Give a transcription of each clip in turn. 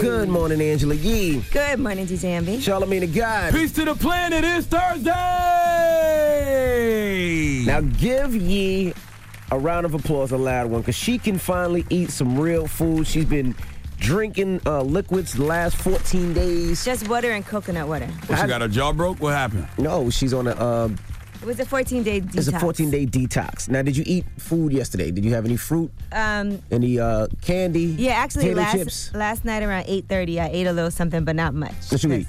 Good morning, Angela Yee. Good morning, DJ Envy. Charlamagne the God. Peace to the planet. It's Thursday. Now give Yee a round of applause, a loud one, because she can finally eat some real food. She's been drinking uh, liquids the last 14 days. Just water and coconut water. What, she got her jaw broke? What happened? No, she's on a uh, It was a 14 day detox. it's a 14 day detox. Now, did you eat food yesterday? Did you have any fruit? Um, Any uh, candy? yeah, actually, last chips? last night around 8:30, I ate a little something, but not much. What you eat?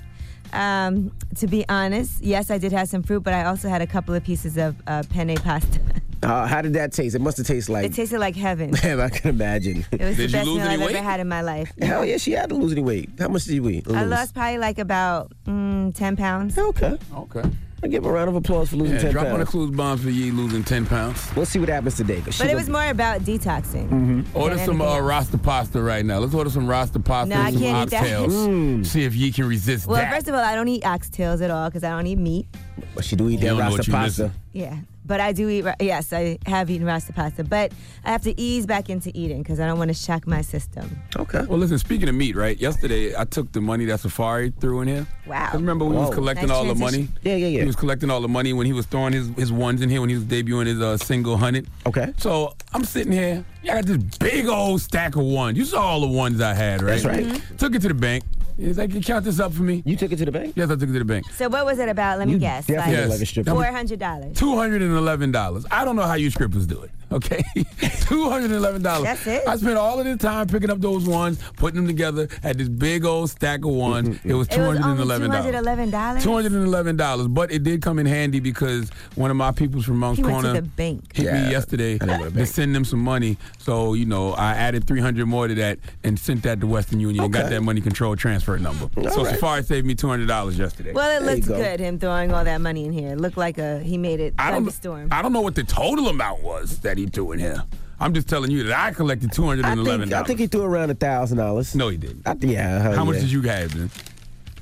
Um, to be honest, yes, I did have some fruit, but I also had a couple of pieces of uh, penne pasta. Uh, how did that taste? It must have tasted like. it tasted like heaven. Man, I can imagine. It was Did the you best lose meal I've weight? ever had in my life. Hell yeah, she had to lose any weight. How much did you eat? I lost probably like about mm, 10 pounds. Okay. Okay. I give her a round of applause for losing Yeah, 10 drop on the pounds. clues bombs for Yee losing 10 pounds. We'll see what happens today. 'cause she But it gonna- was more about detoxing. Mm-hmm. Order some uh. Rasta pasta right now. Let's order some Rasta pasta No, I and some can't eat that. See if Yee can resist Well, that. first of all, I don't eat oxtails at all because I don't eat meat. But she do eat that don't rasta pasta. missing. Yeah, but I do eat. Yes, I have eaten rasta pasta, but I have to ease back into eating because I don't want to shock my system. Okay. Well, listen, speaking of meat, right? Yesterday, I took the money that Safari threw in here. Wow. 'Cause remember when he Whoa. was collecting Nice all the money? Yeah, yeah, yeah. He was collecting all the money when he was throwing his, his ones in here when he was debuting his uh, single hundred. Okay. So I'm sitting here. I got this big old stack of ones. You saw all the ones I had, right? That's right. Mm-hmm. Took it to the bank. He's like, Can "You count this up for me." You took it to the bank? Yes, I took it to the bank. So what was it about? Let me You guess. definitely Yes. like a stripper. four hundred dollars. Two hundred and eleven dollars. I don't know how you strippers do it. Okay, two hundred and eleven dollars. That's it? I spent all of the time picking up those ones, putting them together. Had this big old stack of ones. Mm-hmm, mm-hmm. It was It two was hundred and only eleven two hundred dollars. Two hundred eleven dollars. Two hundred and eleven dollars, but it did come in handy because one of my peoples from Monk's He went to the bank. hit Yeah, me yesterday I didn't to to bank. send them some money. So you know, I added three hundred more to that and sent that to Western Union and got that money control transfer number. so right. Safari saved me two hundred dollars yesterday. Well, it There you looked go. good. Him throwing all that money in here. It looked like a he made it I like don't. storm. I don't know what the total amount was that he in here. I'm just telling you that I collected two hundred I and eleven think, I think he threw around a thousand dollars. no, he didn't. I, yeah. How much did you have then?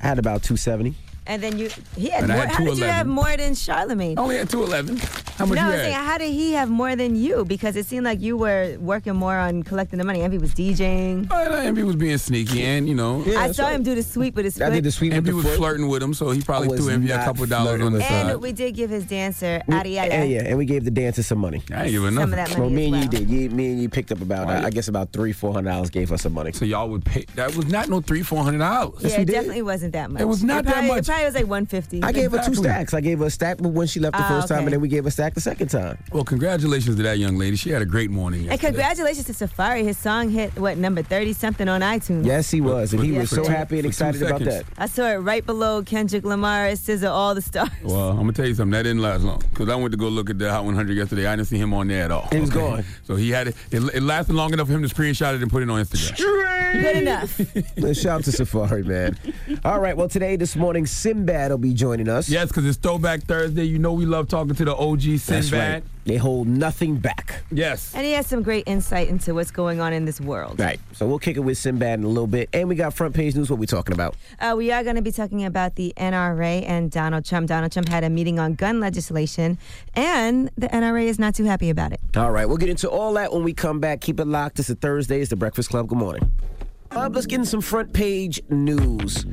I had about two seventy. And then you he had And I more. had how did you have more than Charlamagne? I only had two eleven. How much no, you I'm had? saying, how did he have more than you? Because it seemed like you were working more on collecting the money. Envy was DJing. Oh, and Envy was being sneaky, and you know, Yeah, I saw right. him do the sweep with his I foot. did the sweep with Envy was foot. flirting with him, so he probably threw Envy a couple dollars on the with and side. we did give his dancer And, yeah, and we gave the dancer some money. I ain't giving some of that money Well, me as and well. you did. You, me and you picked up about, Why uh, I guess, about three, four hundred dollars. Gave us some money. So y'all would pay. That was not no three, four hundred dollars. Yeah, we it did. definitely wasn't that much. It was not that probably, much. It probably was like 150. I gave her two stacks. I gave her a stack when she left the Ah, first time, okay. and then we gave her a stack the second time. Well, congratulations to that young lady. She had a great morning And yesterday. congratulations to Safari. His song hit what number 30 something on iTunes. Yes, he was, and he Yeah, was so happy and excited about that. I saw it right below Kendrick Lamar, SZA, all the stars. Well, I'm gonna tell you something. That didn't last long because I went to go look at the Hot 100 yesterday. I didn't see him on there at all. He was gone. So he had it, it. It lasted long enough for him to screenshot it and put it on Instagram. Good enough. Let's shout out to Safari, man. All right, well, today, this morning, Sinbad will be joining us. Yes, because it's Throwback Thursday. You know we love talking to the OG That's Sinbad. right. They hold nothing back. Yes. And he has some great insight into what's going on in this world. Right. So we'll kick it with Sinbad in a little bit. And we got front page news. What we talking about? Uh, we are going to be talking about the NRA and Donald Trump. Donald Trump had a meeting on gun legislation, and the NRA is not too happy about it. All right, we'll get into all that when we come back. Keep it locked. It's a Thursday. It's the Breakfast Club. Good morning. Uh, let's get in some front page news.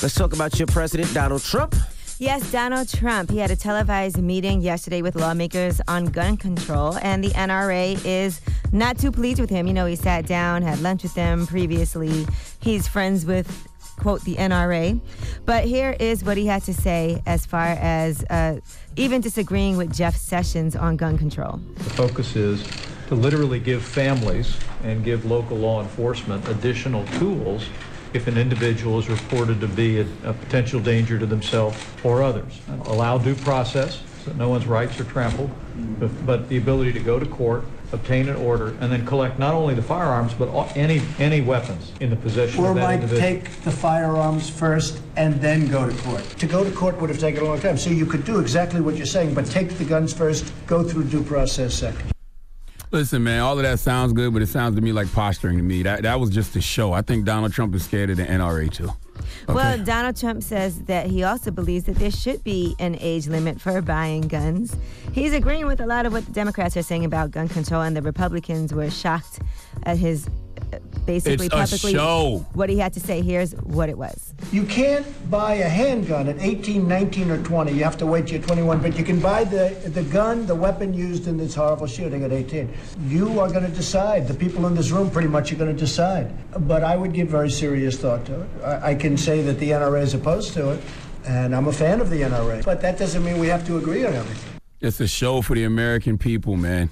Let's talk about your president, Donald Trump. Yes, Donald Trump. He had a televised meeting yesterday with lawmakers on gun control, and the NRA is not too pleased with him. You know, he sat down, had lunch with them previously. He's friends with, quote, the NRA. But here is what he had to say as far as uh, even disagreeing with Jeff Sessions on gun control. The focus is to literally give families and give local law enforcement additional tools if an individual is reported to be a, a potential danger to themselves or others. Allow due process so that no one's rights are trampled, but, but the ability to go to court, obtain an order, and then collect not only the firearms, but all, any, any weapons in the possession Or of that might individual. take the firearms first and then go to court. To go to court would have taken a long time. So you could do exactly what you're saying, but take the guns first, go through due process second. Listen, man, all of that sounds good, but it sounds to me like posturing to me. That that was just a show. I think Donald Trump is scared of the NRA too. Well, Donald Trump says that he also believes that there should be an age limit for buying guns. He's agreeing with a lot of what the Democrats are saying about gun control, and the Republicans were shocked at his basically It's a publicly show. what he had to say. Here's what it was. You can't buy a handgun at 18, 19, or 20. You have to wait till you're 21. But you can buy the, the gun, the weapon used in this horrible shooting at 18. You are going to decide. The people in this room pretty much are going to decide. But I would give very serious thought to it. I, I can say that the NRA is opposed to it, and I'm a fan of the NRA. But that doesn't mean we have to agree on everything. It's a show for the American people, man.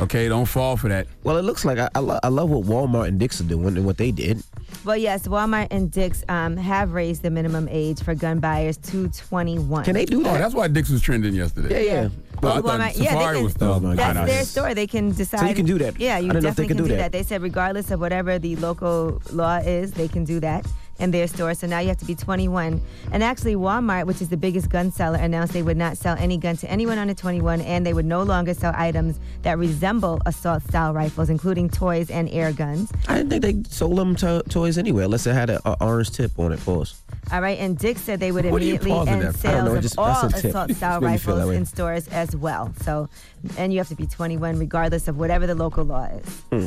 Okay, don't fall for that. Well, it looks like I, I, lo- I love what Walmart and Dick's are doing and what they did. Well, yes, Walmart and Dick's um, have raised the minimum age for gun buyers to 21. Can they do Oh, that? that's why Dick's was trending yesterday. yeah, yeah. Well, I Walmart- thought yeah, they can- was still. Oh, my That's God. their store. They can decide. So you can do that? Yeah, you I didn't know if they definitely can do do that. that. They said regardless of whatever the local law is, they can do that in their store. So now you have to be 21. And actually, Walmart, which is the biggest gun seller, announced they would not sell any gun to anyone under 21, and they would no longer sell items that resemble assault-style rifles, including toys and air guns. I didn't think they sold them to- toys anywhere unless it had an orange tip on it. Pause. All right, and Dick said they would What immediately end there for? I don't sales know, of all that's a tip. assault-style Just made me feel that rifles in stores as well. So, and you have to be 21 regardless of whatever the local law is. Hmm.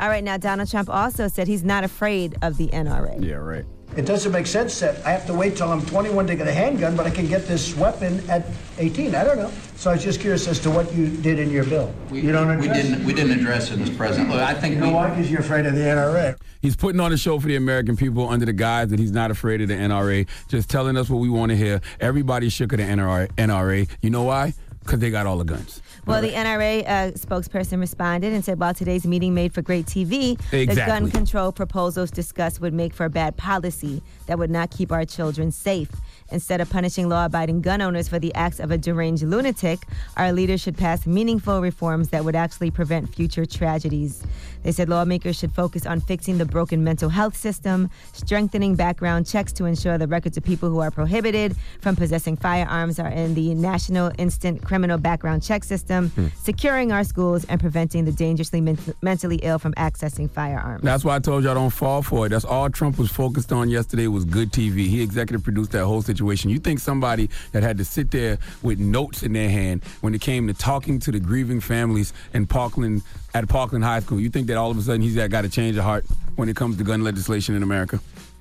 All right, now Donald Trump also said he's not afraid of the NRA. Yeah, right. It doesn't make sense that I have to wait till I'm 21 to get a handgun, but I can get this weapon at 18. I don't know. So I was just curious as to what you did in your bill. We, you don't we address didn't it? we didn't address it, Mr. President. Look, I think You know we, why? Because you're afraid of the NRA. He's putting on a show for the American people under the guise that he's not afraid of the NRA, just telling us what we want to hear. Everybody's shook of the NRA. NRA. You know why? Because they got all the guns. Well, the NRA uh, spokesperson responded and said, while today's meeting made for great TV, the gun control proposals discussed would make for a bad policy that would not keep our children safe. Instead of punishing law abiding gun owners for the acts of a deranged lunatic, our leaders should pass meaningful reforms that would actually prevent future tragedies. They said lawmakers should focus on fixing the broken mental health system, strengthening background checks to ensure the records of people who are prohibited from possessing firearms are in the National Instant Criminal Background Check System, hmm. securing our schools, and preventing the dangerously men- mentally ill from accessing firearms. That's why I told y'all don't fall for it. That's all Trump was focused on yesterday was good TV. He executive produced that whole situation. You think somebody that had to sit there with notes in their hand when it came to talking to the grieving families in Parkland at Parkland High School, you think that all of a sudden he's got to change of heart when it comes to gun legislation in America?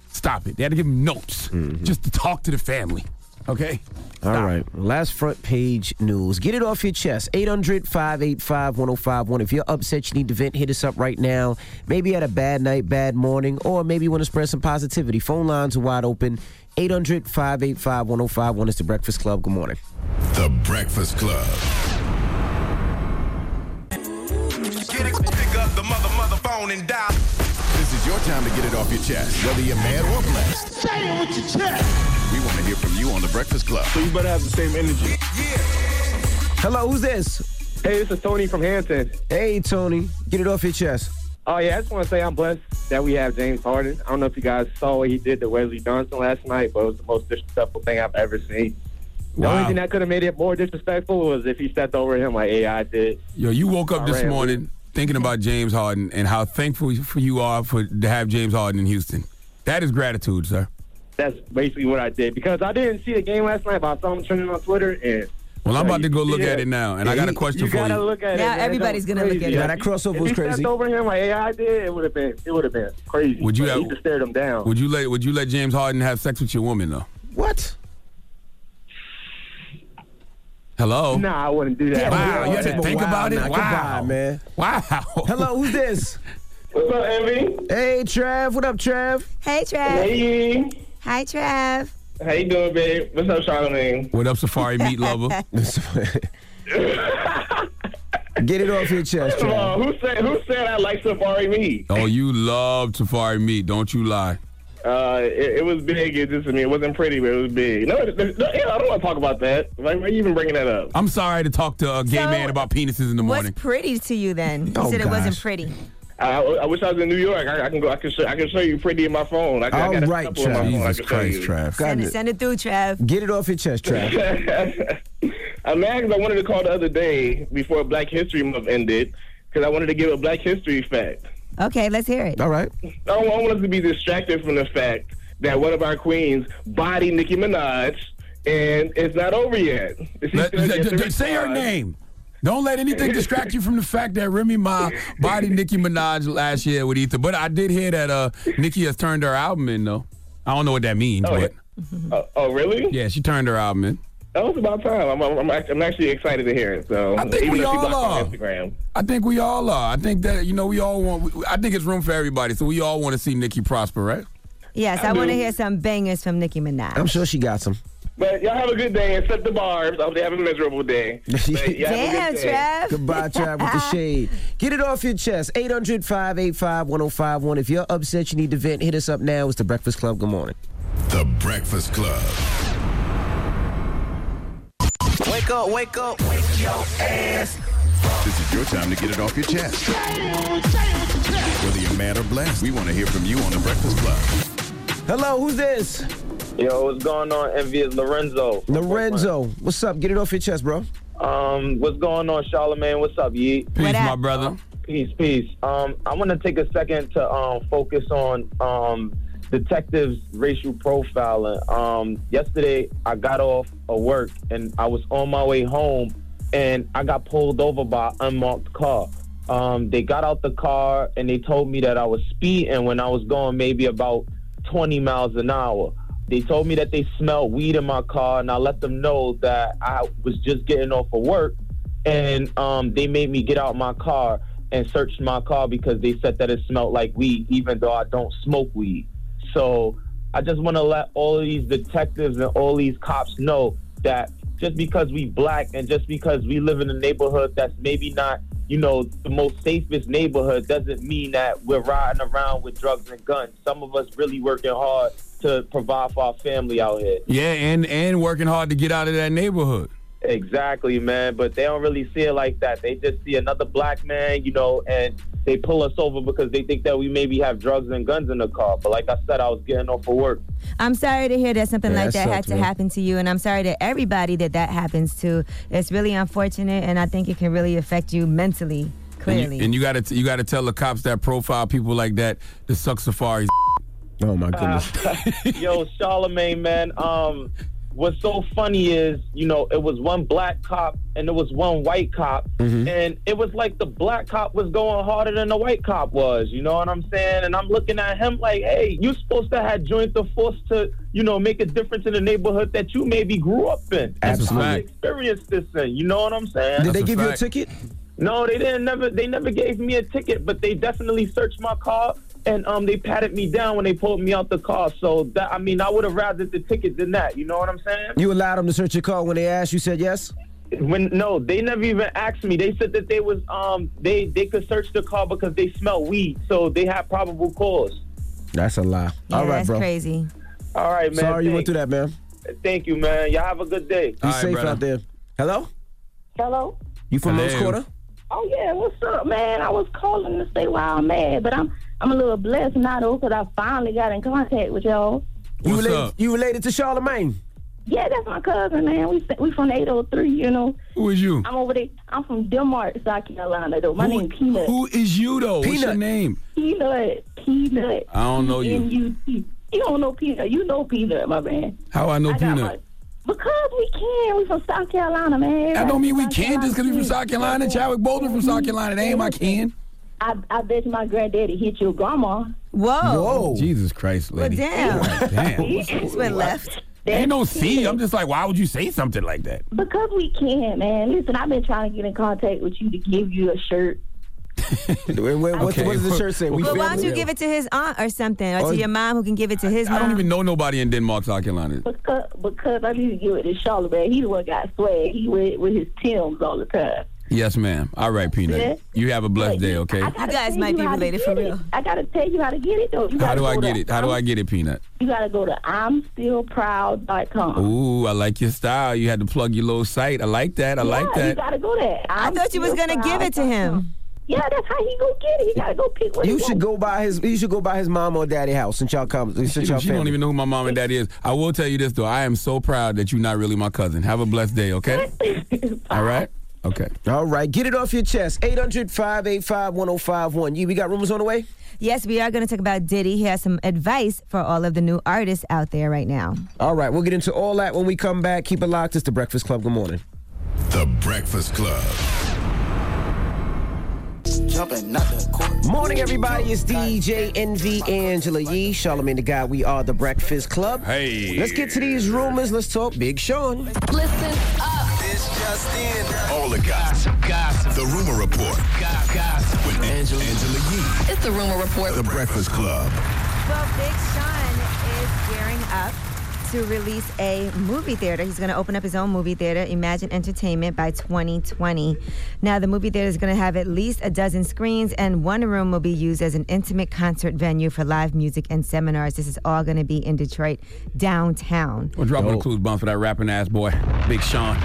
Stop it. They had to give him notes mm-hmm. just to talk to the family. Okay? All right. Last front page news. Get it off your chest. 800 585 1051. If you're upset, you need to vent, hit us up right now. Maybe you had a bad night, bad morning, or maybe you want to spread some positivity. Phone lines are wide open. 800 585 1051 is the Breakfast Club. Good morning. The Breakfast Club. Get it, pick up the mother, mother phone and dial. This is your time to get it off your chest, whether you're mad or blessed. Say it with your chest. We want to hear from you on the Breakfast Club. So you better have the same energy. Yeah. Hello, who's this? Hey, this is Tony from Hampton. Hey, Tony. Get it off your chest. Oh yeah, I just want to say I'm blessed that we have James Harden. I don't know if you guys saw what he did to Wesley Johnson last night, but it was the most disrespectful thing I've ever seen. The Wow. only thing that could have made it more disrespectful was if he stepped over him like AI did. Yo, you woke up I this ran morning thinking about James Harden and how thankful for you are for to have James Harden in Houston. That is gratitude, sir. That's basically what I did because I didn't see the game last night, but I saw him trending on Twitter and. Well, I'm about to go look Yeah. at it now, and I got a he- question You for gotta you. look at it. Now man. everybody's gonna look at it. Yeah, that crossover if was he crazy. stepped over him like AI did, it would have been it would have been crazy. Would you But have- he just stared him down? Would you let Would you let James Harden have sex with your woman though? What? Hello. Nah, I wouldn't do that. Wow, you had to Wow, think about it. nah, Wow, goodbye, man. Wow. Hello, who's this? What's up, Envy? Hey, Trav. What up, Trav? Hey, Trav. Hey, Hi, Trav. how you doing, babe? What's up, Charlamagne? What up, Safari Meat Lover? Get it off your chest, First of Trav. all, who said who said I like Safari meat? Oh, you love Safari Meat, don't you lie? Uh, it, it was big. It just, I mean, it wasn't pretty, but it was big. No, no, no, yeah, I don't want to talk about that. Why, why are you even bringing that up? I'm sorry to talk to a gay So, man about penises in the morning. What's morning. pretty to you then? You Oh, said it wasn't pretty. I, I wish I was in New York. I, I can go. I can show. I can show you pretty in my phone. I, can- I got a right, couple in my Trav. phone I Jesus can show Christ. Trav. Send it, send it through, Trev. Get it off your chest, Trav. I'm mad 'cause I wanted to call the other day before Black History Month ended because I wanted to give a Black History fact. Okay, let's hear it. All right. I don't, I don't want us to be distracted from the fact that one of our queens body Nicki Minaj, and it's not over yet. She's Let- still d- d- say her name. Don't let anything distract you from the fact that Remy Ma body Nicki Minaj last year with Ether. But I did hear that uh, Nicki has turned her album in, though. I don't know what that means, Oh, but Oh, oh, really? yeah, she turned her album in. That was about time. I'm, I'm, I'm actually excited to hear it. So I think even we all are. Instagram. I think we all are. I think that you know we all want. I think it's room for everybody, so we all want to see Nicki prosper, right? Yes, I I, want to hear some bangers from Nicki Minaj. I'm sure she got some. But y'all have a good day and set the bars. I hope they have a miserable day. But y'all have a Damn, good day. Trev. Goodbye, Trav, with the shade. Get it off your chest. 800 585 1051. If you're upset, you need to vent, hit us up now. It's The Breakfast Club. Good morning. The Breakfast Club. Wake up, wake up. Wake your ass. This is your time to get it off your chest. Whether you're mad or blessed, we want to hear from you on The Breakfast Club. Hello, who's this? Yo, what's going on? Envy is Lorenzo. Lorenzo. What's up? Get it off your chest, bro. Um, what's going on, Charlamagne? What's up, Yeet? Peace, my brother. Peace, peace. Um, I want to take a second to um, focus on um, detectives' racial profiling. Um, yesterday, I got off of work and I was on my way home, and I got pulled over by an unmarked car. Um, they got out the car and they told me that I was speeding when I was going maybe about 20 miles an hour. They told me that they smelled weed in my car, and I let them know that I was just getting off of work, and um, they made me get out my car and search my car because they said that it smelled like weed, even though I don't smoke weed. So I just want to let all these detectives and all these cops know that just because we black and just because we live in a neighborhood that's maybe not, you know, the most safest neighborhood doesn't mean that we're riding around with drugs and guns. Some of us really working hard to provide for our family out here. Yeah, and and working hard to get out of that neighborhood. Exactly, man. But they don't really see it like that. They just see another black man, you know, and they pull us over because they think that we maybe have drugs and guns in the car. But like I said, I was getting off of work. I'm sorry to hear that something Yeah, like that that had to man. happen to you, and I'm sorry to everybody that that happens to. It's really unfortunate, and I think it can really affect you mentally. Clearly, And you, and you gotta you gotta tell the cops that profile people like that to suck safaris. Oh my goodness. Yo, Charlamagne, man. Um, what's so funny is, you know, it was one black cop and it was one white cop, Mm-hmm. and it was like the black cop was going harder than the white cop was. You know what I'm saying? And I'm looking at him like, hey, you supposed to have joined the force to, you know, make a difference in the neighborhood that you maybe grew up in. Absolutely. I experienced this in. You know what I'm saying? Did they give you a ticket? No, they didn't. Never. They never gave me a ticket, but they definitely searched my car and um they patted me down when they pulled me out the car. So that I mean, I would have rather the ticket than that. You know what I'm saying? You allowed them to search your car when they asked you, said yes? When no, they never even asked me. They said that they was um they they could search the car because they smell weed, so they had probable cause. That's a lie. yeah, All right, that's bro. crazy. All right, man. Sorry you went through that, man. Thank you, man. Y'all have a good day. Be safe out there. Hello? Hello? You from Rose Quarter? Oh yeah, what's up, man? I was calling to say why I'm mad, but I'm I'm a little blessed now though, 'cause I finally got in contact with y'all. You What's related, up? you related to Charlamagne? Yeah, that's my cousin, man. We we from 803, you know. Who is you? I'm over there. I'm from Denmark, South Carolina, though. My Who- name Peanut. Who is you though? What's your name? Peanut. Peanut. I don't know you. P-N-U-T. You don't know Peanut. You know Peanut, my man. How I know I got Peanut? My- Because we can. We from South Carolina, man. I don't mean we South can just because we from South Carolina. Chadwick Boseman from South Carolina. That ain't my kin. I, I bet my granddaddy hit your grandma. Whoa. Whoa. Jesus Christ, Well, lady. damn. Damn. Just went left. Ain't no C. I'm just like, why would you say something like that? Because we can, man. Listen, I've been trying to get in contact with you to give you a shirt. Wait, wait, what, Okay. what does the shirt say? We Well, why don't you give it to his aunt or something, or Oh, to your mom who can give it to his I mom? I don't even know nobody in Denmark, South Carolina. Because because I need to give it to Charlamagne. He the one got swag. He with with his Tims all the time. Yes, ma'am. All right, Peanut. Yeah. You have a blessed day, okay? I gotta tell you how to get it. I gotta tell you how to get it though. You How gotta do I get to- it? How do I get it, Peanut? You gotta go to I'mStillProud.com. Ooh, I like your style. You had to plug your little site. I like that. I like yeah, you that. gotta go there. I thought you was gonna give it to him. Yeah, that's how he go get it. He gotta go pick what You he should want. go by his. You should go by his mom or daddy house since y'all come. Since She, y'all she don't even know who my mom and dad is. I will tell you this though. I am so proud that you're not really my cousin. Have a blessed day, okay? All right. Okay. All right, get it off your chest. 800 585 1051. You, we got rumors on the way? Yes, we are going to talk about Diddy. He has some advice for all of the new artists out there right now. All right, we'll get into all that when we come back. Keep it locked. It's the Breakfast Club. Good morning. The Breakfast Club. Jumping out the court. Morning, everybody. It's DJ Envy Angela Yee, Charlamagne the Guy. We are the Breakfast Club. Hey. Let's get to these rumors. Let's talk Big Sean. Listen up. This just in. All the gossip. Gossip. The Rumor Report Gossip. with Angela, Angela Yee. It's the rumor report. The Breakfast Club. Well, Big Sean is gearing up to release a movie theater. He's going to open up his own movie theater, Emagine Entertainment, by 2020. Now, the movie theater is going to have at least a dozen screens, and one room will be used as an intimate concert venue for live music and seminars. This is all going to be in Detroit downtown. We're dropping the clues bomb for that rapping ass boy, Big Sean.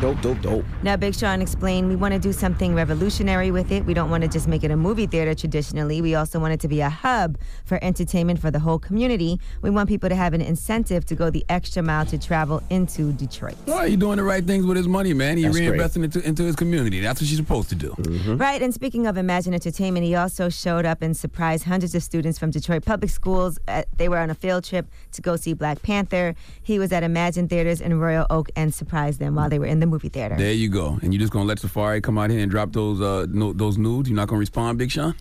Dope, dope, dope. Now, Big Sean explained we want to do something revolutionary with it. We don't want to just make it a movie theater traditionally. We also want it to be a hub for entertainment for the whole community. We want people to have an incentive to go the extra mile to travel into Detroit. Well, he's doing the right things with his money, man. He's That's great. reinvesting into, into his community. That's what she's supposed to do. Right, and speaking of Emagine Entertainment, he also showed up and surprised hundreds of students from Detroit public schools. Uh, they were on a field trip to go see Black Panther. He was at Emagine Theaters in Royal Oak and surprised them while they were in the movie theater. There you go. And you're just gonna let Safari come out here and drop those uh no, those nudes? You're not gonna respond, Big Sean?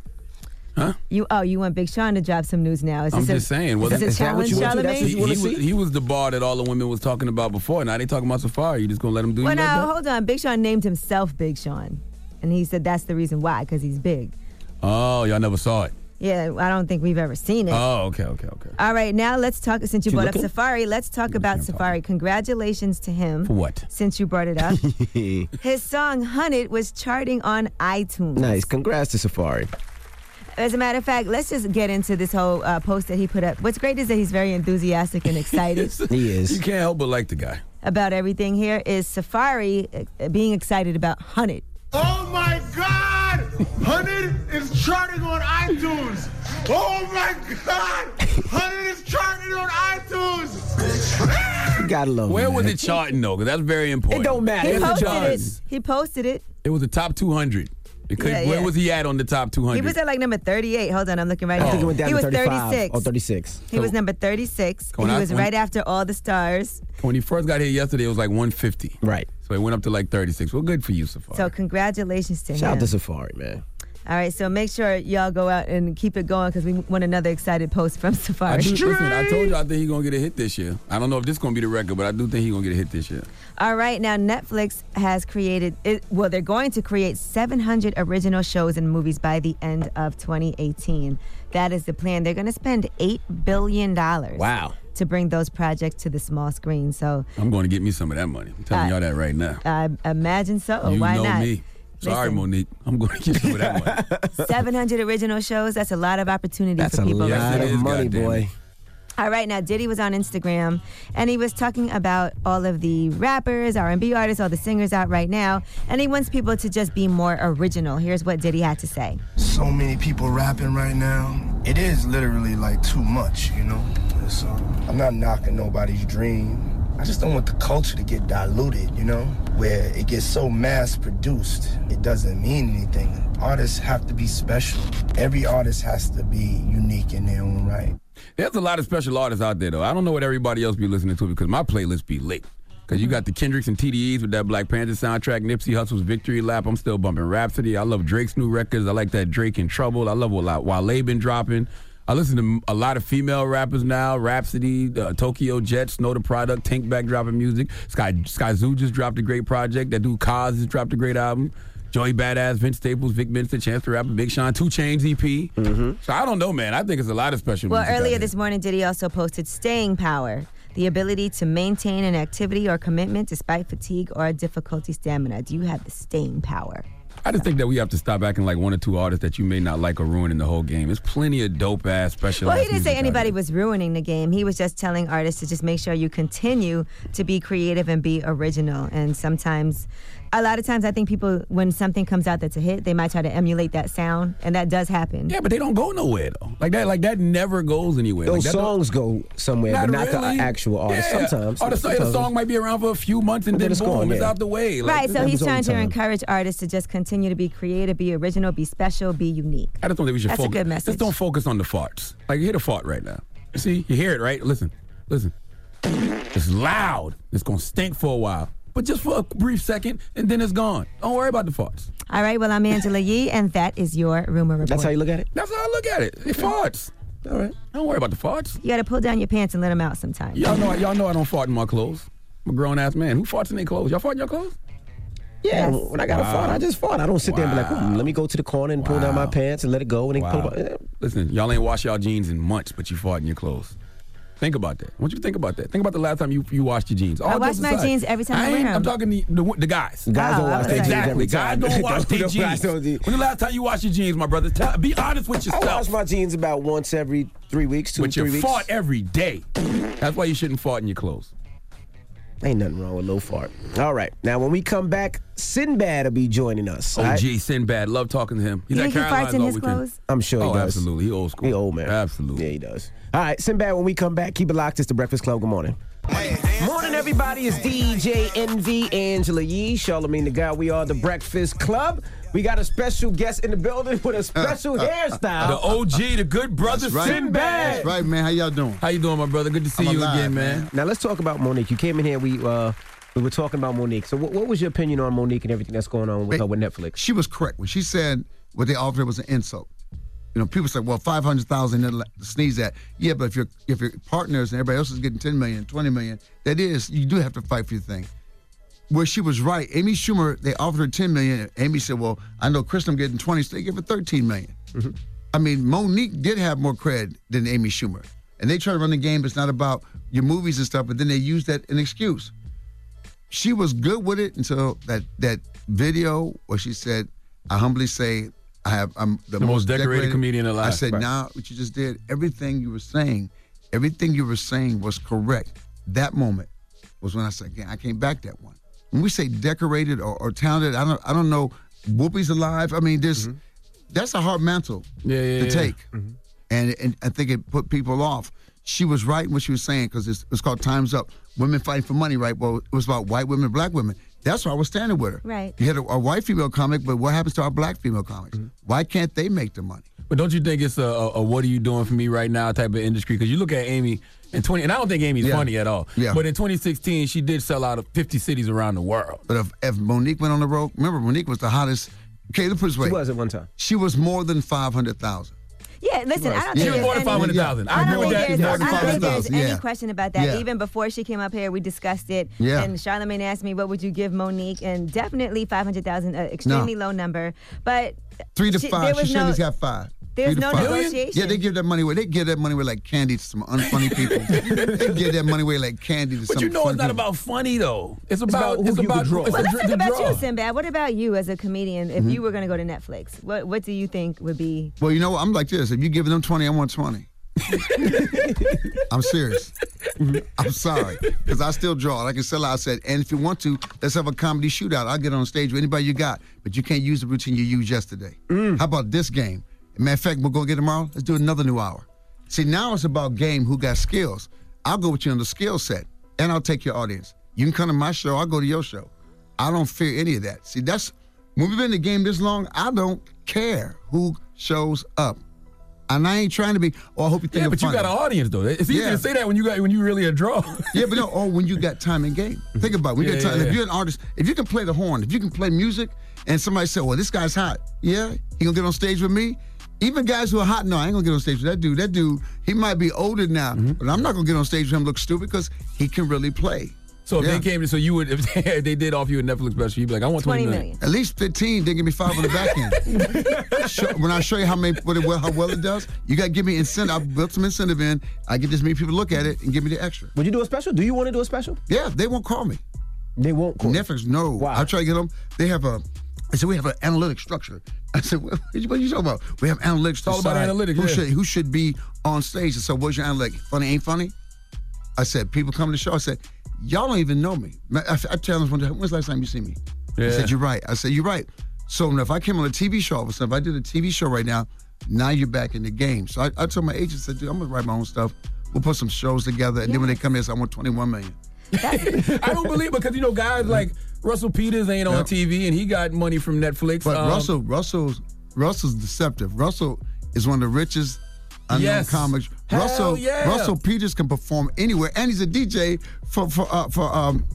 Huh? You oh, you want Big Sean to drop some news now? Is I'm this a- just saying. Is a is that what you want that's what He, you he was, see? he was the bar that all the women was talking about before. Now they talking about Safari. You just gonna let him do Well, you like now that? hold on. Big Sean named himself Big Sean, and he said that's the reason why, because he's big. Oh, y'all never saw it. Yeah, I don't think we've ever seen it. Oh, okay, okay, okay. All right, now let's talk. Since you You brought up? Safari, let's talk about Safari. Congratulations to him. For what? Since you brought it up, his song "Hunted" was charting on iTunes. Nice. Congrats to Safari. As a matter of fact, let's just get into this whole uh, post that he put up. What's great is that he's very enthusiastic and excited He is. You can't help but like the guy. about everything. Here is Safari uh, being excited about "Hunted." Oh my God! Hunted is charting on iTunes. Oh my God! Hunted is charting on iTunes. Gotta love Where him, was it charting though? Because that's very important. It don't matter. He It's a posted it. He posted it. It was the top 200. It could, Yeah, Where yeah. was he at on the top 200? He was at like number 38. Hold on, I'm looking right I now. think it went down he to was 36. Oh, 36. He was number 36. He I- was when- right after all the stars. when he first got here yesterday, it was like 150. Right. So it went up to like 36. Well, good for you, Safari. So congratulations to him. Shout out to Safari, man. all right, so make sure y'all go out and keep it going because we want another excited post from Safari. I Safari. do, listen, I told you I think he's gonna get a hit this year. I don't know if this is gonna be the record, but I do think he's gonna get a hit this year. All right, now Netflix has created, it, well, they're going to create 700 original shows and movies by the end of 2018. That is the plan. They're going to spend $8 billion Wow. To bring those projects to the small screen. So I'm gonna get me some of that money. I'm telling Uh, y'all that right now. I imagine so. you Why know not? me. Sorry, Listen. Monique. I'm gonna get some of that money. 700 original shows. That's a lot of opportunity That's for a people. lot Yes, it of is, money, goddamn boy. All right, now Diddy was on Instagram and he was talking about all of the rappers, R&B artists, all the singers out right now, and he wants people to just be more original. Here's what Diddy had to say. So many people rapping right now. It is literally like too much, you know. So I'm not knocking nobody's dream. I just don't want the culture to get diluted, you know, where it gets so mass produced, it doesn't mean anything. Artists have to be special. Every artist has to be unique in their own right. There's a lot of special artists out there, though. I don't know what everybody else be listening to because my playlist be lit. Because you got the Kendricks and TDEs with that Black Panther soundtrack, Nipsey Hussle's Victory Lap. I'm still bumping Rhapsody. I love Drake's new records. I like that Drake in Trouble. I love what Wale been dropping. I listen to a lot of female rappers now. Rhapsody, uh, Tokyo Jets, Know the Product, Tank Back dropping music. Sky Skyzoo just dropped a great project. That dude Kaz just dropped a great album. Joey Badass, Vince Staples, Vic Mensa, Chance the Rapper, Big Sean, 2 Chainz EP. Mm-hmm. So I don't know, man. I think it's a lot of special Well, music earlier this morning, Diddy also posted Staying Power. the ability to maintain an activity or commitment despite fatigue or difficulty stamina. Do you have the staying power? I just think that we have to stop acting like one or two artists that you may not like are ruining the whole game. There's plenty of dope ass special. Well, he didn't say anybody was ruining the game. He was just telling artists to just make sure you continue to be creative and be original. And sometimes, a lot of times, I think people, when something comes out that's a hit, they might try to emulate that sound, and that does happen. Yeah, but they don't go nowhere though. Like that, like that never goes anywhere. Those like songs go somewhere, but not really. the actual artist. Yeah. Sometimes. Or the, song- the song might be around for a few months and But then then it's boom, gone, it's out the way. Like, right, so he's trying to encourage artists to just continue to be creative, be original, be special, be unique. I just don't think we should That's a focus. good message. Just don't focus on the farts. Like you hear the fart right now. See, you hear it, right? Listen, listen. It's loud. It's gonna stink for a while, but just for a brief second, and then it's gone. Don't worry about the farts. All right, well, I'm Angela Yee, and that is your rumor report. That's how you look at it? That's how I look at it. It farts. All right. Don't worry about the farts. You got to pull down your pants and let them out sometimes. Y'all know, y'all know I don't fart in my clothes. I'm a grown ass man. Who farts in their clothes? Y'all fart in your clothes? Yeah, Yes. when I got to Wow. fart, I just fart. I don't sit there and be like, Wow. "Hmm, let me go to the corner and pull down my pants and let it go and then pull Wow. it. back. Listen, y'all ain't wash y'all jeans in months, but you fart in your clothes. Think about that. I want you think about that. Think about the last time you, you washed your jeans. All I wash my aside. jeans every time I ain't- wear 'em. I'm talking the, the, the guys. Oh, guys Oh, don't wash was their like- jeans Exactly. every Guys time. don't wash their Don't jeans. their jeans. When the last time you washed your jeans, my brother? Tell, be honest with yourself. I wash my jeans about once every three weeks, two, but three you weeks. fart every day. That's why you shouldn't fart in your clothes. Ain't nothing wrong with low fart. All right. Now, when we come back, Sinbad will be joining us. all OG right? Sinbad, love talking to him. He's You at think he Carolines farts in his weekend. clothes? I'm sure he oh, does. absolutely. He old school. He old, man. Absolutely. Yeah, he does. All right, Sinbad, when we come back, keep it locked. It's the Breakfast Club. Good morning. Morning, everybody. It's DJ Envy, Angela Yee, Charlamagne the Guy. We are the Breakfast Club. We got a special guest in the building with a special hairstyle. The OG, the good brother That's right. Sinbad. That's right, man. How y'all doing? How you doing, my brother? Good to see I'm you alive, again, man. Now let's talk about Monique. You came in here. We uh, we were talking about Monique. So what, what was your opinion on Monique and everything that's going on with her with Netflix? She was correct when she said what they offered was an insult. You know, people say, "Well, five hundred thousand to sneeze at." Yeah, but if your if your partners and everybody else is getting 10 million, 20 million, that is, you do have to fight for your thing. Where she was right, Amy Schumer, they offered her 10 million. and Amy said, "Well, I know Kristen getting 20, so they give her 13 million." Mm-hmm. I mean, Monique did have more cred than Amy Schumer, and they try to run the game. It's not about your movies and stuff, but then they use that an excuse. She was good with it until that that video where she said, "I humbly say." I have I'm the, The most decorated comedian alive. I said, Right. now what you just did, everything you were saying, everything you were saying was correct. That moment was when I said, I can't back that one. When we say decorated or, or talented, I don't I don't know. Whoopi's alive. I mean, there's that's a hard mantle Mm-hmm. Yeah, yeah, to yeah. take, and and I think it put people off. She was right in what she was saying because it's, it's called Times Up. Women fighting for money, right? Well, it was about white women, black women. That's why I was standing with her. Right. You had a, a white female comic, but what happens to our black female comics? Mm-hmm. Why can't they make the money? But don't you think it's a, a, a what are you doing for me right now type of industry? Because you look at Amy in 20, and I don't think Amy's Yeah. funny at all. Yeah. But in 2016, she did sell out of 50 cities around the world. But if, if Monique went on the road, remember Monique was the hottest. Okay, let's put it this way. She was at one time. She was more than five hundred thousand. Yeah, listen, I don't Yeah. think She was more than any- 500,000. I I agree don't with think that. there's, I don't think there's 500,000, any question about that. Yeah. Even before she came up here, we discussed it. Yeah. And Charlamagne asked me, "What would you give Monique?" And definitely five hundred thousand, an extremely low number. But Three to she- five. She was shouldn't have got five. There's no five. negotiation. Yeah, they give that money away. They give that money away like candy to some unfunny people. they give that money away like candy to But some. But you know it's not people. about funny though. It's about about who it's you about can draw. it's Well, a let's dr- think about draw. you, Sinbad. What about you as a comedian? If Mm-hmm. you were going to go to Netflix, what what do you think would be? Well, you know, what? I'm like this. If you giving them twenty, I want twenty. I'm serious. I'm sorry because I still draw. Like I said, I said, and if you want to, let's have a comedy shootout. I'll get on stage with anybody you got, but you can't use the routine you used yesterday. How about this game? Matter of fact, we're gonna get tomorrow. Let's do another new hour. See, now it's about game. Who got skills? I'll go with you on the skill set, and I'll take your audience. You can come to my show. I'll go to your show. I don't fear any of that. See, that's when we've been in the game this long. I don't care who shows up. And I ain't trying to be. Oh, I hope you think Yeah, but you got an audience though. It's easy Yeah. to say that when you got when you really a draw. Yeah, but no. Or when you got time and game. Think about it. Yeah, time. yeah, If you're an artist, if you can play the horn, if you can play music, and somebody said, "Well, this guy's hot," yeah, he gonna get on stage with me. Even guys who are hot, no, I ain't gonna get on stage with that dude. That dude, he might be older now, Mm-hmm. but I'm not gonna get on stage with him look stupid because he can really play. So if Yeah. they came, so you would, if they, if they did offer you a Netflix special, you'd be like, I want 20 million. At least 15, then give me five on the back end. Show- when I show you how many, what it, well, how well it does, you got to give me incentive. I built some incentive in. I get this many people to look at it and give me the extra. Would you do a special? Do you want to do a special? Yeah, they won't call me. They won't call Netflix, no. Wow. I try to get them. They have a, I said, we have an analytic structure. I said, what, what are you talking about? We have analytics. to all about analytics, Who, yeah. should, who should be on stage? And so, what's your analytic? Funny, ain't funny? I said, people come to the show. I said, y'all don't even know me. I, I tell them one when's the last time you see me? Yeah. I said, you're right. I said, you're right. So if I came on a TV show, all of a sudden, if I did a TV show right now, now you're back in the game. So I, I told my agent, I said, dude, I'm gonna write my own stuff. We'll put some shows together, and then when they come in, I said, I want 21 million. I don't believe because you know guys like Russell Peters ain't on TV and he got money from Netflix. But Um, Russell, Russell's Russell's deceptive. Russell is one of the richest unknown Yes. comics. Hell Russell yeah. Russell Peters can perform anywhere, and he's a DJ for for uh, for um.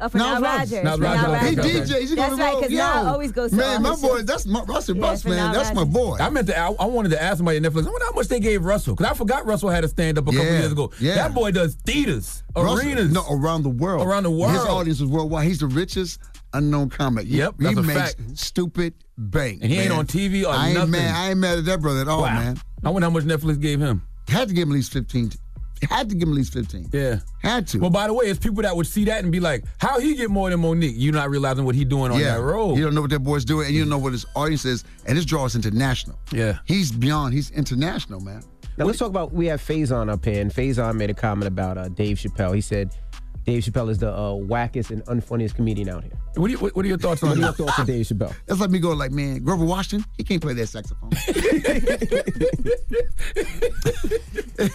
Oh, for Nile Nile Rodgers. Rodgers. Nile For Rodgers, Nile okay, He okay. DJs. He That's right, because Yo, Nile always goes to Man, my boy, that's my, Russell Yeah, Bucks, man. Nile That's my boy. I meant to. I, I wanted to ask somebody at Netflix. I wonder how much they gave Russell because I forgot Russell had a stand up a couple years ago. yeah. That boy does theaters, Russell- arenas. No, around the world. Around the world. His audience is worldwide. He's the richest unknown comic. He- Yep, he, that's a makes fact. stupid bank. And he ain't on TV or I ain't nothing. mad. I ain't mad at that brother at all, Wow. man. I wonder how much Netflix gave him. Had to give him at least fifteen. Had to give him at least fifteen. Yeah. Had to. Well, by the way, it's people that would see that and be like, "How he get more than Monique?" You're not realizing what he doing on yeah, that road. You don't know what that boy's doing, and you don't know what his audience is, and his draw is international. Yeah. He's beyond. He's international, man. Now let's talk about we have Faizon up here, and Faizon made a comment about uh, Dave Chappelle. He said Dave Chappelle is the uh, wackest and unfunniest comedian out here. What, do you, what, what are your thoughts What on are your thoughts on Dave Chappelle? That's like me going like, man, Grover Washington, he can't play that saxophone.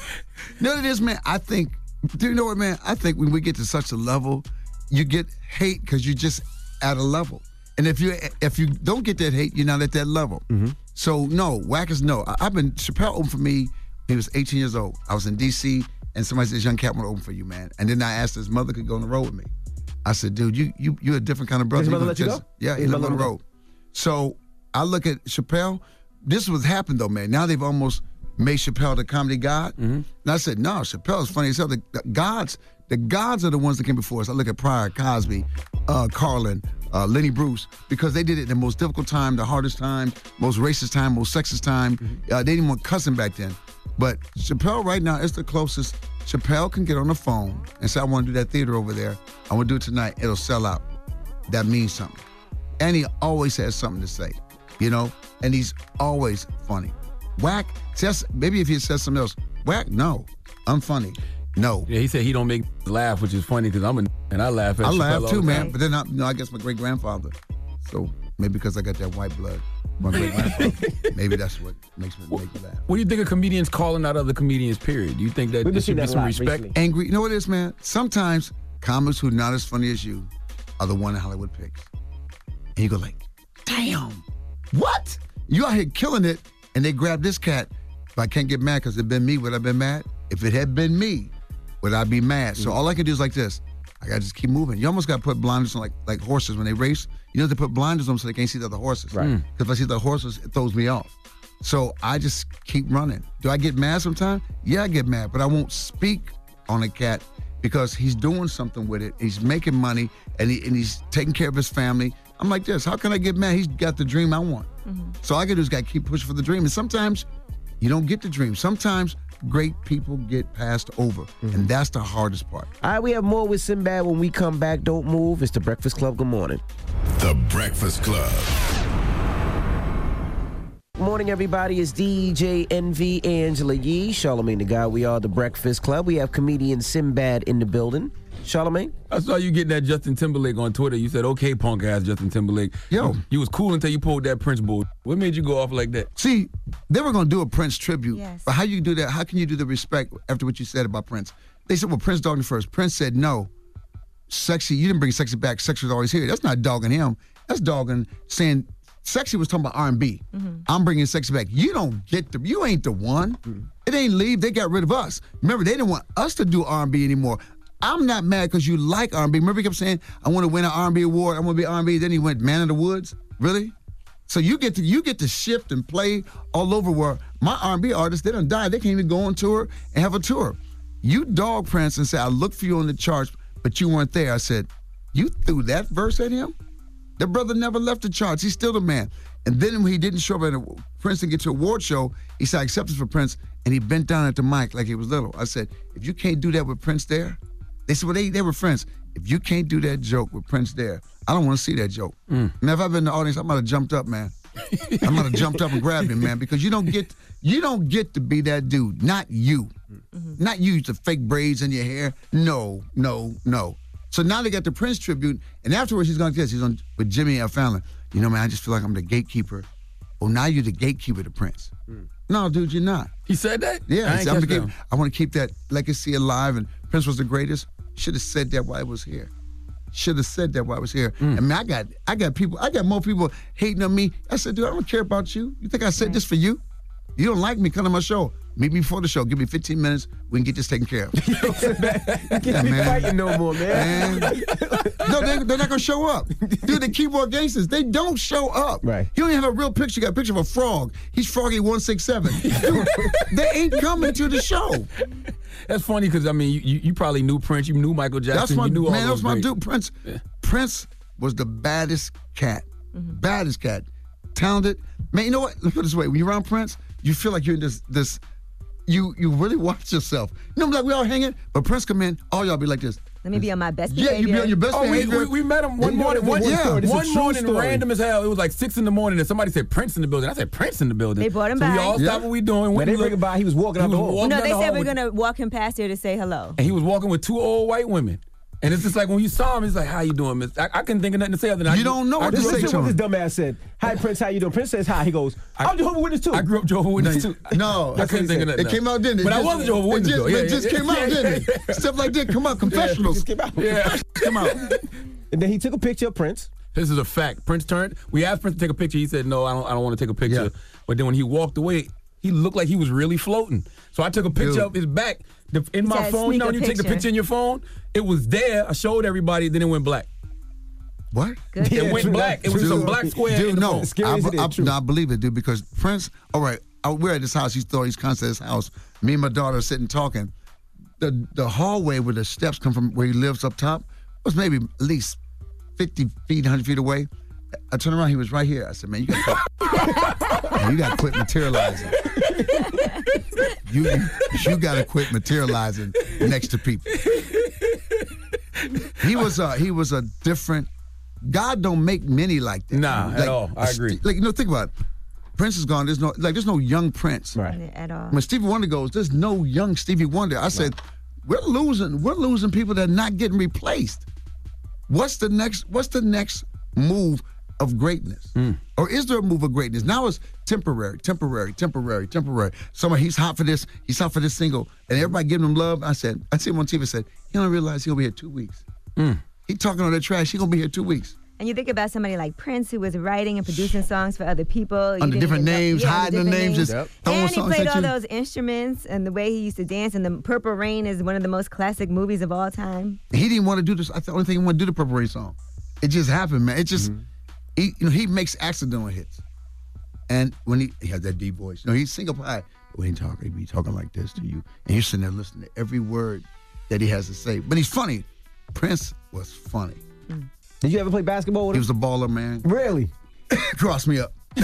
no, it is, man. I think. Do you know what, man? I think when we get to such a level, you get hate because you're just at a level. And if you if you don't get that hate, you're not at that level. So no, whack is no. I, I've been Chappelle opened for me. He was 18 years old. I was in D.C. and somebody says, "Young Cat want to open for you, man." And then I asked his mother could go on the road with me. I said, "Dude, you you you're a different kind of brother." His mother let you just- go? Yeah, he lived on the road. So I look at Chappelle. This was happened though, man. Now they've almost made Chappelle the comedy god. Mm-hmm. And I said, no, Chappelle's funny as hell. The, the gods, the gods are the ones that came before us. I look at Pryor, Cosby, uh, Carlin, uh, Lenny Bruce, because they did it in the most difficult time, the hardest time, most racist time, most sexist time. Mm-hmm. Uh, they didn't want cussing back then. But Chappelle right now is the closest. Chappelle can get on the phone and say, I want to do that theater over there. I want to do it tonight. It'll sell out. That means something. And he always has something to say, you know? And he's always funny. Whack, says, maybe if he says something else, whack, no. I'm funny. No. Yeah, he said he don't make laugh, which is funny because I'm a and I laugh at I Chappelle laugh too, man. But then, I, you know, I guess my great grandfather. So maybe because I got that white blood, my great grandfather. Maybe that's what makes me make me laugh. What do you think of comedians calling out other comedians? Period. Do you think that We've there should seeing be some respect? recently. Angry. You know what it is, man? Sometimes comics who are not as funny as you are the one that Hollywood picks. And you go like, damn, what? You out here killing it, and they grab this cat. But I can't get mad because it had been me. Would I been mad? If it had been me, would I be mad? So mm. all I can do is like this. I gotta just keep moving. You almost gotta put blinders on like like horses when they race. You know they put blinders on so they can't see the other horses. Right. Mm. If I see the horses, it throws me off. So I just keep running. Do I get mad sometimes? Yeah, I get mad, but I won't speak on a cat because he's doing something with it. He's making money and, he, and he's taking care of his family. I'm like this. How can I get mad? He's got the dream I want. So all I can do is got to keep pushing for the dream. And sometimes you don't get the dream. Sometimes great people get passed over, and mm-hmm. that's the hardest part. All right, we have more with Sinbad when we come back. Don't move. It's the Breakfast Club. Good morning. The Breakfast Club. Good morning, everybody. It's DJ Envy Angela Yee, Charlamagne the Guy. We are the Breakfast Club. We have comedian Sinbad in the building. Charlamagne? I saw you getting that Justin Timberlake on Twitter. You said, "Okay, punk ass Justin Timberlake." Yo. you was cool until you pulled that Prince bull. What made you go off like that? See, they were going to do a Prince tribute. Yes. But how you do that? How can you do the respect after what you said about Prince? They said, well, Prince dogged him first. Prince said, no, sexy, you didn't bring sexy back. Sexy was always here. That's not dogging him. That's dogging saying sexy was talking about R&B. Mm-hmm. I'm bringing sexy back. You don't get the, you ain't the one. Mm-hmm. It ain't leave. They got rid of us. Remember, they didn't want us to do R&B anymore. I'm not mad because you like R&B. Remember, he kept saying, I want to win an R&B award. I want to be R&B. Then he went Man of the Woods. Really? So you get to you get to shift and play all over where my R&B artists they don't die. They can't even go on tour and have a tour. You dog Prince and say I look for you on the charts, but you weren't there. I said, you threw that verse at him? The brother never left the charts. He's still the man. And then when he didn't show up at a, Prince didn't get to award show, he said, I accept for Prince, and he bent down at the mic like he was little. I said, if you can't do that with Prince there, they said, well, they, they were friends. If you can't do that joke with Prince there, I don't want to see that joke. Mm. Man, if I've been in the audience, I might have jumped up, man. I might have jumped up and grabbed him, man, because you don't get you don't get to be that dude. Not you. Mm-hmm. Not you the fake braids in your hair. No, no, no. So now they got the Prince tribute, and afterwards he's going to this. He's on with Jimmy L. Fallon. You know, man, I just feel like I'm the gatekeeper. Oh, now you're the gatekeeper to Prince. Mm. No, dude, you're not. He said that? Yeah, I he ain't said, I'm catch gonna that keep, I want to keep that legacy alive, and Prince was the greatest. Should have said that while I was here. Should have said that while I was here. Mm. I mean, I got, I got people, I got more people hating on me. I said, dude, I don't care about you. You think I said this for you? You don't like me? Come to my show. Meet me before the show. Give me 15 minutes. We can get this taken care of. You can't be fighting no more, man. no, they, they're not gonna show up. Dude, the keyboard gangsters, they don't show up. Right. He don't even have a real picture. He got a picture of a frog. He's Froggy one six seven. They ain't coming to the show. That's funny because I mean, you, you, you probably knew Prince, you knew Michael Jackson, That's my you knew all man. those That's my greats. dude. Prince. Prince was the baddest cat. Mm-hmm. Baddest cat. Talented. Man, you know what? Let's put it this way. When you're around Prince, you feel like you're in this this. You you really watch yourself. You know, like we all hanging, but Prince come in, all y'all be like this. Let me be on my best Yeah, you be on your best Oh, we, behavior. we, we met him one morning. One, one yeah, story. One morning, story. random as hell. It was like six in the morning, and somebody said Prince in the building. I said Prince in the building. They brought him so by. we all Yeah. stopped what we doing. When they and bring him looked. by, he was walking out the hall. no, they the said we're with- gonna walk him past here to say hello. and he was walking with two old white women. And it's just like when you saw him, it's like, "How you doing, Miss?" I, I couldn't think of nothing to say other than You grew- don't know I what to say Listen to what this dumbass said. Hi, Prince. How you doing? Prince says hi. He goes, I'm Jehovah's Witness too. I grew up Jehovah's Witness too. No, I couldn't think of nothing. It came out, didn't it? But I was a Jehovah's Witness It just. Just came out, didn't it? Stuff like that come out. Confessionals. Just came out. Yeah. come out. And then he took a picture of Prince. This is a fact. Prince turned. We asked Prince to take a picture. He said, "No, I don't. I don't want to take a picture." Yeah. But then when he walked away, he looked like he was really floating. So I took a picture Dude. of his back the, in my said, phone. You "Sneak know, a when you take the picture." picture in your phone, it was there. I showed everybody. Then it went black. What? Good. It went true. black. It was just a Dude, black square. Dude, the no, phone. Scary I, as it is, I, true. no, I believe it, dude. Because Prince. All right, I, we're at this house. He's thought he's constantly at his house. Me and my daughter are sitting talking. The the hallway where the steps come from, where he lives up top, was maybe at least fifty feet, hundred feet away. I turned around. He was right here. I said, "Man, you got to man, you got to quit materializing. you you got to quit materializing next to people." He was a he was a different. God don't make many like that. Nah, at all. I agree. Like you know, think about it. Prince is gone. There's no like there's no young Prince. Right. At all. When Stevie Wonder goes, there's no young Stevie Wonder. I said, we're losing. We're losing people that are not getting replaced. What's the next? What's the next move of greatness? Hmm. Or is there a move of greatness? Now it's temporary, temporary, temporary, temporary. Someone he's hot for this. He's hot for this single, and everybody giving him love. I said, I see him on TV. I said, he don't realize he'll be here two weeks. Hmm. He talking all that trash. He gonna be here two weeks. And you think about somebody like Prince who was writing and producing songs for other people You Under different names, yeah, hiding the different names, just Yep. throwing and he played at all you. those instruments and the way he used to dance. And the Purple Rain is one of the most classic movies of all time. He didn't want to do this. I the only thing he wanted to do the Purple Rain song. It just happened, man. It just mm-hmm. He you know he makes accidental hits, and when he he has that deep voice, you know he's single pie. When he talk, he be talking like this to you, and you're sitting there listening to every word that he has to say. But he's funny. Prince was funny. Mm. Did you ever play basketball with him? He was a baller, man. Really? Cross me up.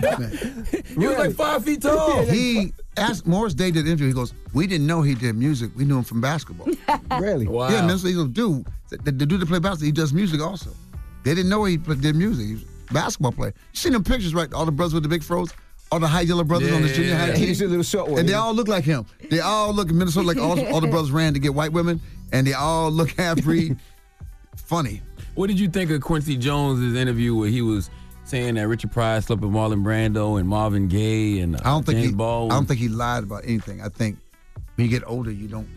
He was like five feet tall. He asked Morris Day did the interview. He goes, "We didn't know he did music. We knew him from basketball." Really? Wow. Yeah, and that's what he's gonna do. The, the dude that play basketball, he does music also. They didn't know he did music. He was a basketball player. You seen them pictures, right? All the brothers with the big froze, all the high yellow brothers on the Yeah, junior yeah, high yeah. team. He's a little short one. And they all look like him. They all look in Minnesota like all, all the brothers ran to get white women, and they all look half breed. Funny. What did you think of Quincy Jones's interview where he was saying that Richard Pryor slept with Marlon Brando and Marvin Gaye and uh, I don't think James he. Baldwin? I don't think he lied about anything. I think when you get older, you don't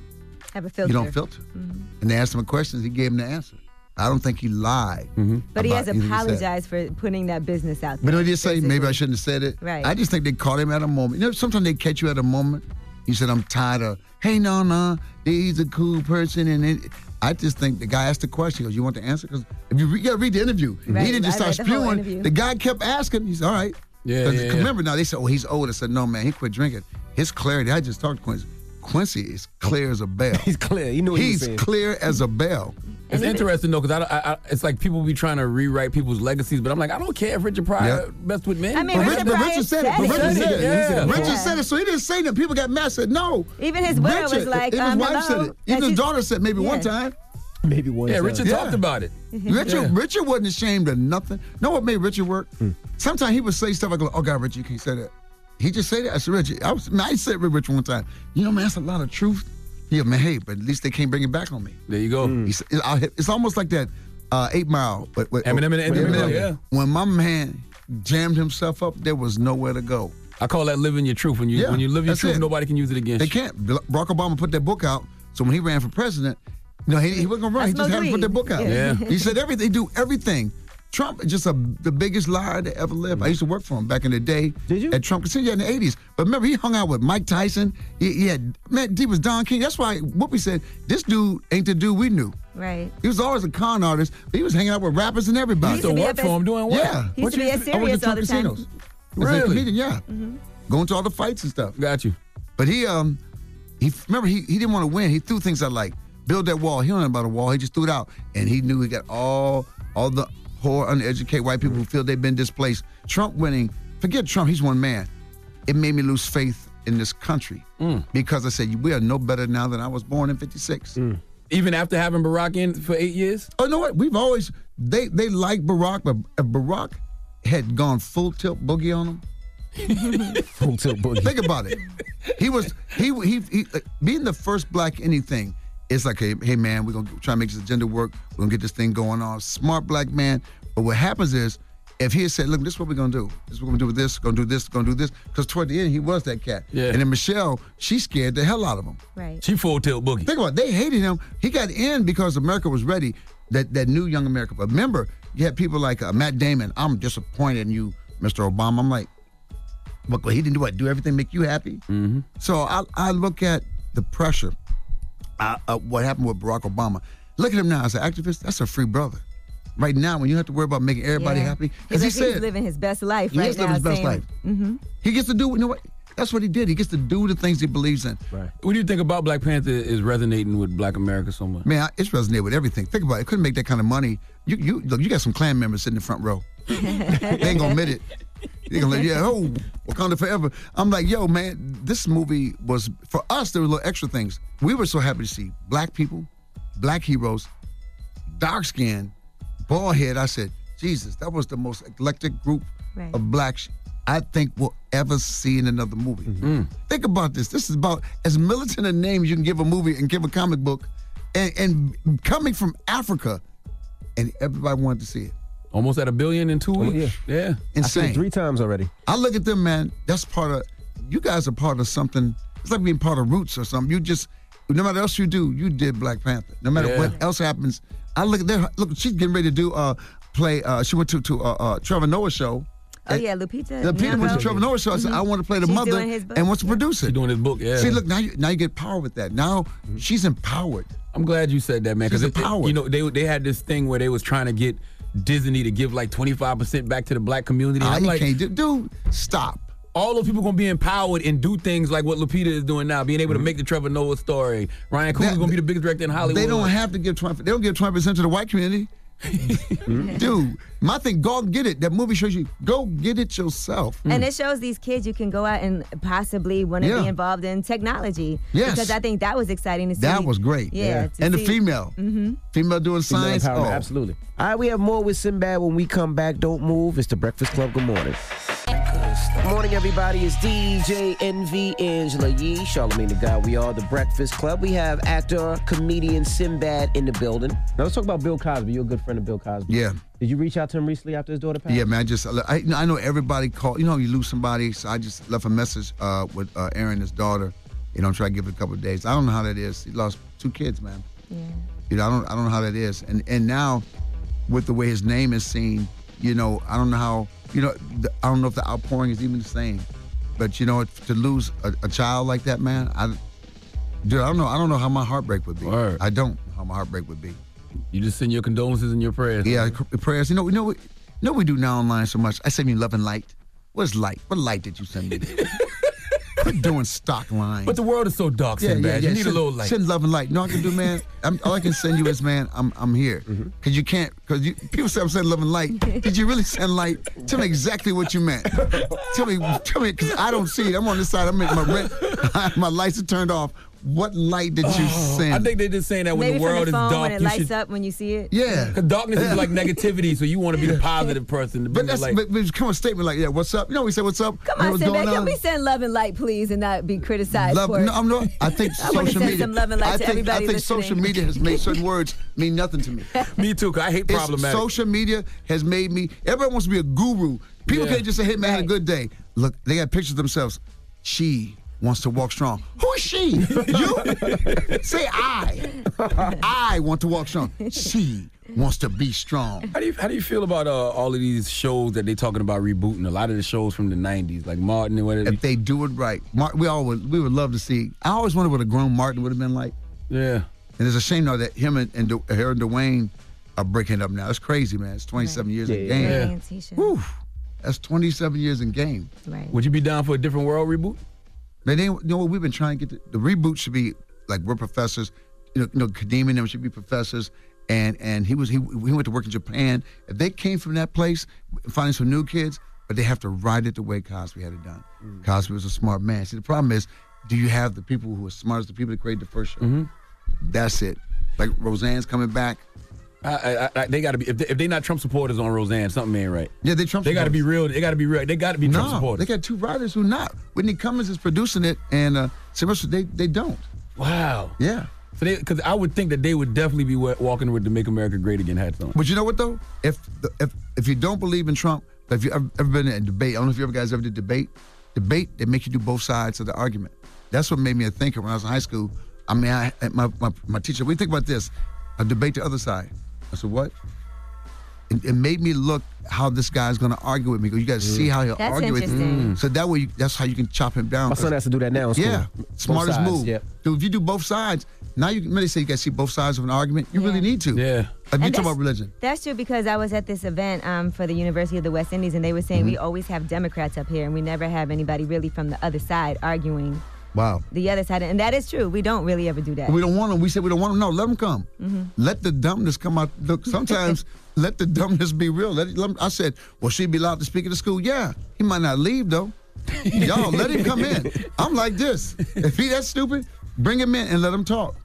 Have a filter. you don't filter. And they asked him questions, he gave him the answer. I don't think he lied. Mm-hmm. But he has anything said. apologized for putting that business out there. But what did you say? Maybe I shouldn't have said it. Right. I just think they caught him at a moment. You know, sometimes they catch you at a moment. You said, I'm tired of, hey, no, no, he's a cool person. And it, I just think the guy asked the question. He goes, You want the answer? Because if you, re- you got to read the interview. Right, He didn't just I start read the spewing. The guy kept asking. He's all right. Yeah, 'Cause yeah, yeah. Remember now, they said, Oh, he's old. I said, No, man, he quit drinking. His clarity, I just talked to Quincy. Quincy is clear as a bell. He's clear. You know what he was He's saying. clear as a bell. It's interesting though, because I, I, I, it's like people be trying to rewrite people's legacies, but I'm like, I don't care if Richard Pryor messed with men. I mean, But Richard Richard, but Richard said it. But. Richard said it. Yeah. Richard Yeah. said it, so he didn't say that. People got mad. Said no. Even his widow Richard, was like, even his um, wife said it. Even And his daughter said maybe one time. Maybe one. yeah, time. Richard Yeah. talked about it. Richard, Yeah. Richard wasn't ashamed of nothing. Know what made Richard work? Hmm. Sometimes he would say stuff like, "Oh God, Richard, you can't say that." He just say that. I said, Richard, I was. Man, I said with Richard one time, you know, man, that's a lot of truth. Yeah, man, hey, but at least they can't bring it back on me. There you go. He said- It's almost like that uh, Eight Mile. With, with, Eminem and with Eminem, yeah. When my man jammed himself up, there was nowhere to go. I call that living your truth. When you Yeah, when you live your truth, it. nobody can use it against They you. can't. Barack Obama put that book out, so when he ran for president, no, he, he wasn't gonna run. He That's just had to put that book out. Yeah. He said everything. He do everything. Trump is just a, the biggest liar to ever live. I used to work for him back in the day. Did you? At Trump Casino yeah, in the 80s. But remember, he hung out with Mike Tyson. He, he had, man, he was Don King. That's why Whoopi said, this dude ain't the dude we knew. Right. He was always a con artist, but he was hanging out with rappers and everybody. He used to be work up for as- him doing what? Yeah. He used to be at I went Sirius to all Trump the time. casinos. As a Really? comedian, yeah. Going to all the fights and stuff. Got you. But he um he remember he, he didn't want to win. He threw things out like build that wall. He don't know about a wall. He just threw it out, and he knew he got all all the poor, uneducated white people who feel they've been displaced. Trump winning, forget Trump. He's one man. It made me lose faith in this country because I said we are no better now than I was born in '56. Even after having Barack in for eight years. Oh, no, what? We've always they they like Barack, but if Barack had gone full tilt boogie on him. Full tilt boogie. Think about it. He was he he, he uh, being the first black anything. It's like, hey, hey man, we're gonna try to make this agenda work. We're gonna get this thing going on. Smart black man. But what happens is, if he had said, look, this is what we're gonna do. This is what we're gonna do with this. Gonna do this. Gonna do this. Because toward the end, he was that cat. Yeah. And then Michelle, she scared the hell out of him. Right. She full tilt boogie. Think about it. They hated him. He got in because America was ready. That that new young America. But remember, you had people like uh, Matt Damon. I'm disappointed in you, Mr. Obama. I'm like, but he didn't do what? Do everything make you happy? Mm-hmm. So I I look at the pressure. Uh, uh, what happened with Barack Obama? Look at him now as an activist. That's a free brother. Right now, when you have to worry about making everybody Yeah. happy, He's, as he like, he's said, living his best life he right is living his best saying- life. Mhm. he gets to do. You know what? That's what he did. He gets to do the things he believes in. Right. What do you think about Black Panther is resonating with Black America so much? Man, it's resonated with everything. Think about it. Couldn't make that kind of money. You you look. You got some Klan members sitting in the front row. they ain't gonna admit it. They gonna like, yeah, oh, Wakanda forever. I'm like, yo, man, this movie was for us. There were little extra things. We were so happy to see black people, black heroes, dark skin, bald head. I said, Jesus, that was the most eclectic group Right. of blacks I think we'll ever see in another movie. Mm-hmm. Think about this. This is about as militant a name you can give a movie and give a comic book, and, and coming from Africa, and everybody wanted to see it. Almost at a billion in two weeks. yeah. yeah. I seen it Insane. three times already. I look at them, man. That's part of. You guys are part of something. It's like being part of Roots or something. You just, no matter else you do, you did Black Panther. No matter Yeah. what else happens, I look at there. Look, she's getting ready to do uh play. Uh, she went to to uh, uh Trevor Noah show. Oh yeah, Lupita. The Peter went to Trevor Noah show. I said, I want to play the She's mother doing his book. and wants to produce it. She's doing his book, yeah. See, look now. You, now you get power with that. Now Mm-hmm. she's empowered. I'm glad you said that, man. Because empowered. you know they they had this thing where they was trying to get Disney to give like 25 percent back to the black community. Ah, I'm you like, can't do, dude. Stop. all those people gonna be empowered and do things like what Lupita is doing now, being able to make the Trevor Noah story. Ryan Coogler's gonna be the biggest director in Hollywood. They don't have to give twenty. They don't give twenty percent to the white community. Dude, my thing, go and get it. That movie shows you. Go get it yourself. And it shows these kids you can go out and possibly want to Yeah. be involved in technology. Yes. Because I think that was exciting to see. That was great. Yeah. to And the see- female, Mhm. female doing Female science. empowerment, Oh. absolutely. All right, we have more with Sinbad when we come back. Don't move. It's the Breakfast Club. Good morning. Good morning, everybody. It's DJ Envy Angela Yee, Charlamagne the Guy. We are the Breakfast Club. We have actor, comedian Sinbad in the building. Now let's talk about Bill Cosby. You're a good friend of Bill Cosby. Yeah. Did you reach out to him recently after his daughter passed? Yeah, man. I just I, I know everybody call. You know, you lose somebody, so I just left a message uh, with uh, Aaron, his daughter. You know, try to give it a couple of days. I don't know how that is. He lost two kids, man. Yeah. You know, I don't I don't know how that is. And and now, with the way his name is seen, you know, I don't know how. You know, the, I don't know if the outpouring is even the same. But you know, to lose a, a child like that, man, I, dude, I don't know. I don't know how my heartbreak would be. Word. I don't know how my heartbreak would be. You just send your condolences and your prayers. Yeah, c- prayers. You know, you know, you know we do now online so much. I send you love and light. What's light? What light did you send me? Quit doing stock lines. But the world is so dark, yeah, Sinbad. You need a little light. Send love and light. You know what I can do, man? I'm, all I can send you is, man, I'm I'm here. Mm-hmm. Because you can't, because people say I'm sending love and light. Did you really send light? Tell me exactly what you meant. tell me, tell me, because I don't see it. I'm on this side. I'm making my rent. my lights are turned off. What light did you send? Oh, I think they're just saying that when Maybe the world from the phone is dark, when it you lights should. up when you see it. Yeah. Because darkness is like negativity, so you want to be the positive person. To But that's light. but, but come on, statement like, yeah, what's up? You know, we say what's up. Come on, what's Sinbad, going can we send love and light, please, and not be criticized Love, for it? no, I'm not. I think I social send media. some love and light I think, everybody I think listening. social media has made certain words mean nothing to me. Me too. 'cause I hate It's- problematic. social media has made me. Everybody wants to be a guru. People Yeah. can't just say, "Hey, man, I had a good day." Look, they got pictures of themselves. She wants to walk strong. Who is she? you? say I. I want to walk strong. She wants to be strong. How do you how do you feel about uh, all of these shows that they're talking about rebooting? A lot of the shows from the '90s, like Martin and whatever. If they do it right, Martin, we all would. We would love to see. I always wondered what a grown Martin would have been like. Yeah. And it's a shame now that him and, and Du- her and Dwayne are breaking up now. It's crazy, man. It's 27 years in game. Ray and Whew. That's 27 years in game. Right. Would you be down for a different world reboot? Man, they, you know what? We've been trying to get the, the reboot should be like we're professors. You know, you know, Kadeem and them should be professors. And and he was he he went to work in Japan. If they came from that place, finding some new kids, but they have to write it the way Cosby had it done. Mm. Cosby was a smart man. See, the problem is, do you have the people who are smart as the people that created the first show? Mm-hmm. That's it. Like Roseanne's coming back. I, I, I, they got to be if they, if they not Trump supporters on Roseanne, something ain't right. Yeah, they Trump. They got to be real. They got to be real. They got to be Trump no, supporters. they got two writers who not. Whitney Cummings is producing it, and uh, Sylvester they they don't. Wow. Yeah. So they because I would think that they would definitely be walking with the "Make America Great Again" hats on. But you know what though? If if if you don't believe in Trump, if you ever, ever been in a debate, I don't know if you ever guys ever did debate. Debate they make you do both sides of the argument. That's what made me a thinker when I was in high school. I mean, I my my, my teacher. We think about this. I debate the other side. I said what? It, it made me look how this guy's going to argue with me. Because you got to see how he'll That's argue with me. interesting. So that way, you, that's how you can chop him down. My son has to do that now in school. Yeah, Both smartest sides, move. yep. Dude, if you do both sides, now you can really say you got to see both sides of an argument. You really need to. Yeah. Like you And talk about religion. That's true because I was at this event um, for the University of the West Indies, and they were saying we Mm-hmm. always have Democrats up here, and we never have anybody really from the other side arguing Wow. the other side. And that is true. We don't really ever do that. We don't want them. We said we don't want them. No, let them come. Mhm. Let the dumbness come out. Look, sometimes let the dumbness be real. Let, it, let 'em- I said, well, she be allowed to speak at the school. Yeah, he might not leave though. Y'all let him come in. I'm like this. If he that stupid, bring him in and let him talk.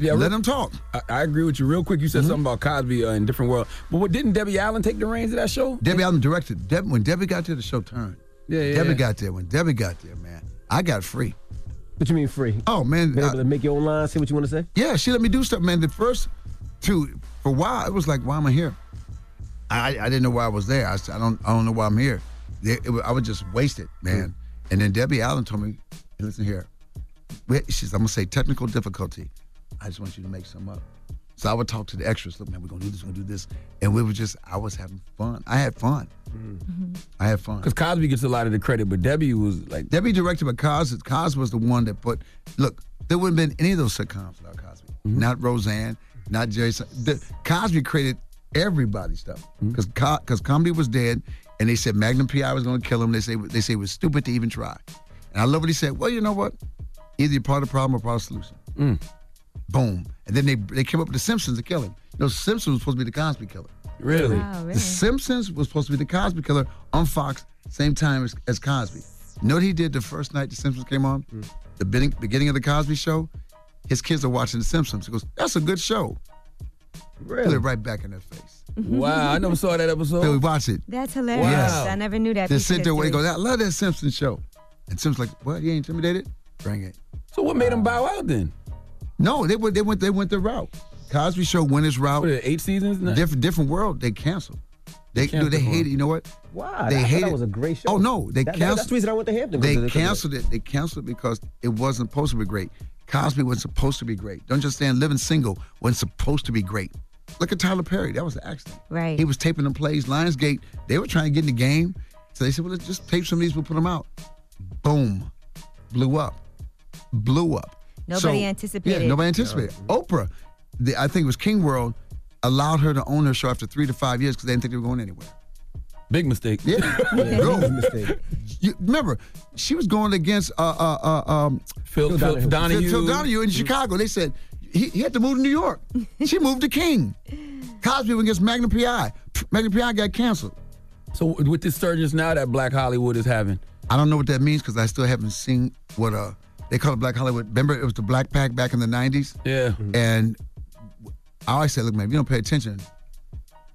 Yeah, let him talk. I, I agree with you. Real quick, you said Mm-hmm. something about Cosby uh, in different world. But what didn't Debbie Allen take the reins of that show? Debbie Allen directed. Deb, when Debbie got there, the show turned. Yeah, yeah. Debbie got there. When Debbie got there, man, I got free. What you mean free? Oh man, Been I- able to make your own line, say what you want to say? Yeah, she let me do stuff, man. The first two, for a while, it was like, why am I here? I, I didn't know why I was there. I said, I don't, I don't know why I'm here. They- it I was just wasted, man. Mm. And then Debbie Allen told me, hey, listen here. She says, I'm gonna say technical difficulty. I just want you to make some up. So I would talk to the extras. Look, man, we're gonna do this. We're gonna do this. And we were just, I was having fun. I had fun. Mm-hmm. I had fun. Because Cosby gets a lot of the credit, but Debbie was like, Debbie directed, but Cosby, Cos was the one that put. Look, there wouldn't have been any of those sitcoms without Cosby. Mm-hmm. Not Roseanne, not Jerry. The, Cosby created everybody's stuff mm-hmm. because because comedy was dead, and they said Magnum PI was going to kill him. They say they say it was stupid to even try. And I love what he said. Well, you know what? Either you're part of the problem or part of the solution. Mm. Boom. And then they they came up with the Simpsons to kill him. You know, Simpsons was supposed to be the Cosby killer. Really? Wow, really? The Simpsons was supposed to be the Cosby Killer on Fox, same time as, as Cosby. You know what he did the first night The Simpsons came on? Hmm. The beginning, beginning of the Cosby Show. His kids are watching The Simpsons. He goes, "That's a good show." Put it right back in their face. wow, I never saw that episode. So we watch it. That's hilarious. Wow. I never knew that. They sit there where he history. goes, "I love that Simpsons show," and Simpsons like, "What? You ain't intimidated? Bring it." So what made him bow out then? No, they went. They went. They went the route. Cosby Show went his route. What, eight seasons? now? Different, different world. They canceled. They, canceled they him. hated. You know what? Wow, They I thought hated. that was a great show. Oh no, they That- that- canceled. that's the reason I went to Hampton. They canceled it. They canceled it because it wasn't supposed to be great. Cosby wasn't supposed to be great. Don't you understand? Living single wasn't supposed to be great. Look at Tyler Perry. That was an accident. Right. He was taping them plays. Lionsgate. They were trying to get in the game, so they said, "Well, let's just tape some of these. We'll put them out." Boom, blew up, blew up. Nobody So- anticipated. Yeah, nobody anticipated. Oprah, the, I think it was King World, allowed her to own her show after three to five years because they didn't think they were going anywhere. Big mistake. Yeah, Yeah, go. huge mistake. You, remember, she was going against uh, uh, uh, um, Phil, Phil Donahue. Phil, Phil Donahue in Chicago. They said he, he had to move to New York. she moved to King. Cosby went against Magnum PI. Magnum PI got canceled. So with this surge now that Black Hollywood is having, I don't know what that means because I still haven't seen what uh they call it Black Hollywood. Remember, it was the Black Pack back in the '90s. Yeah. And I always say, look, man, if you don't pay attention,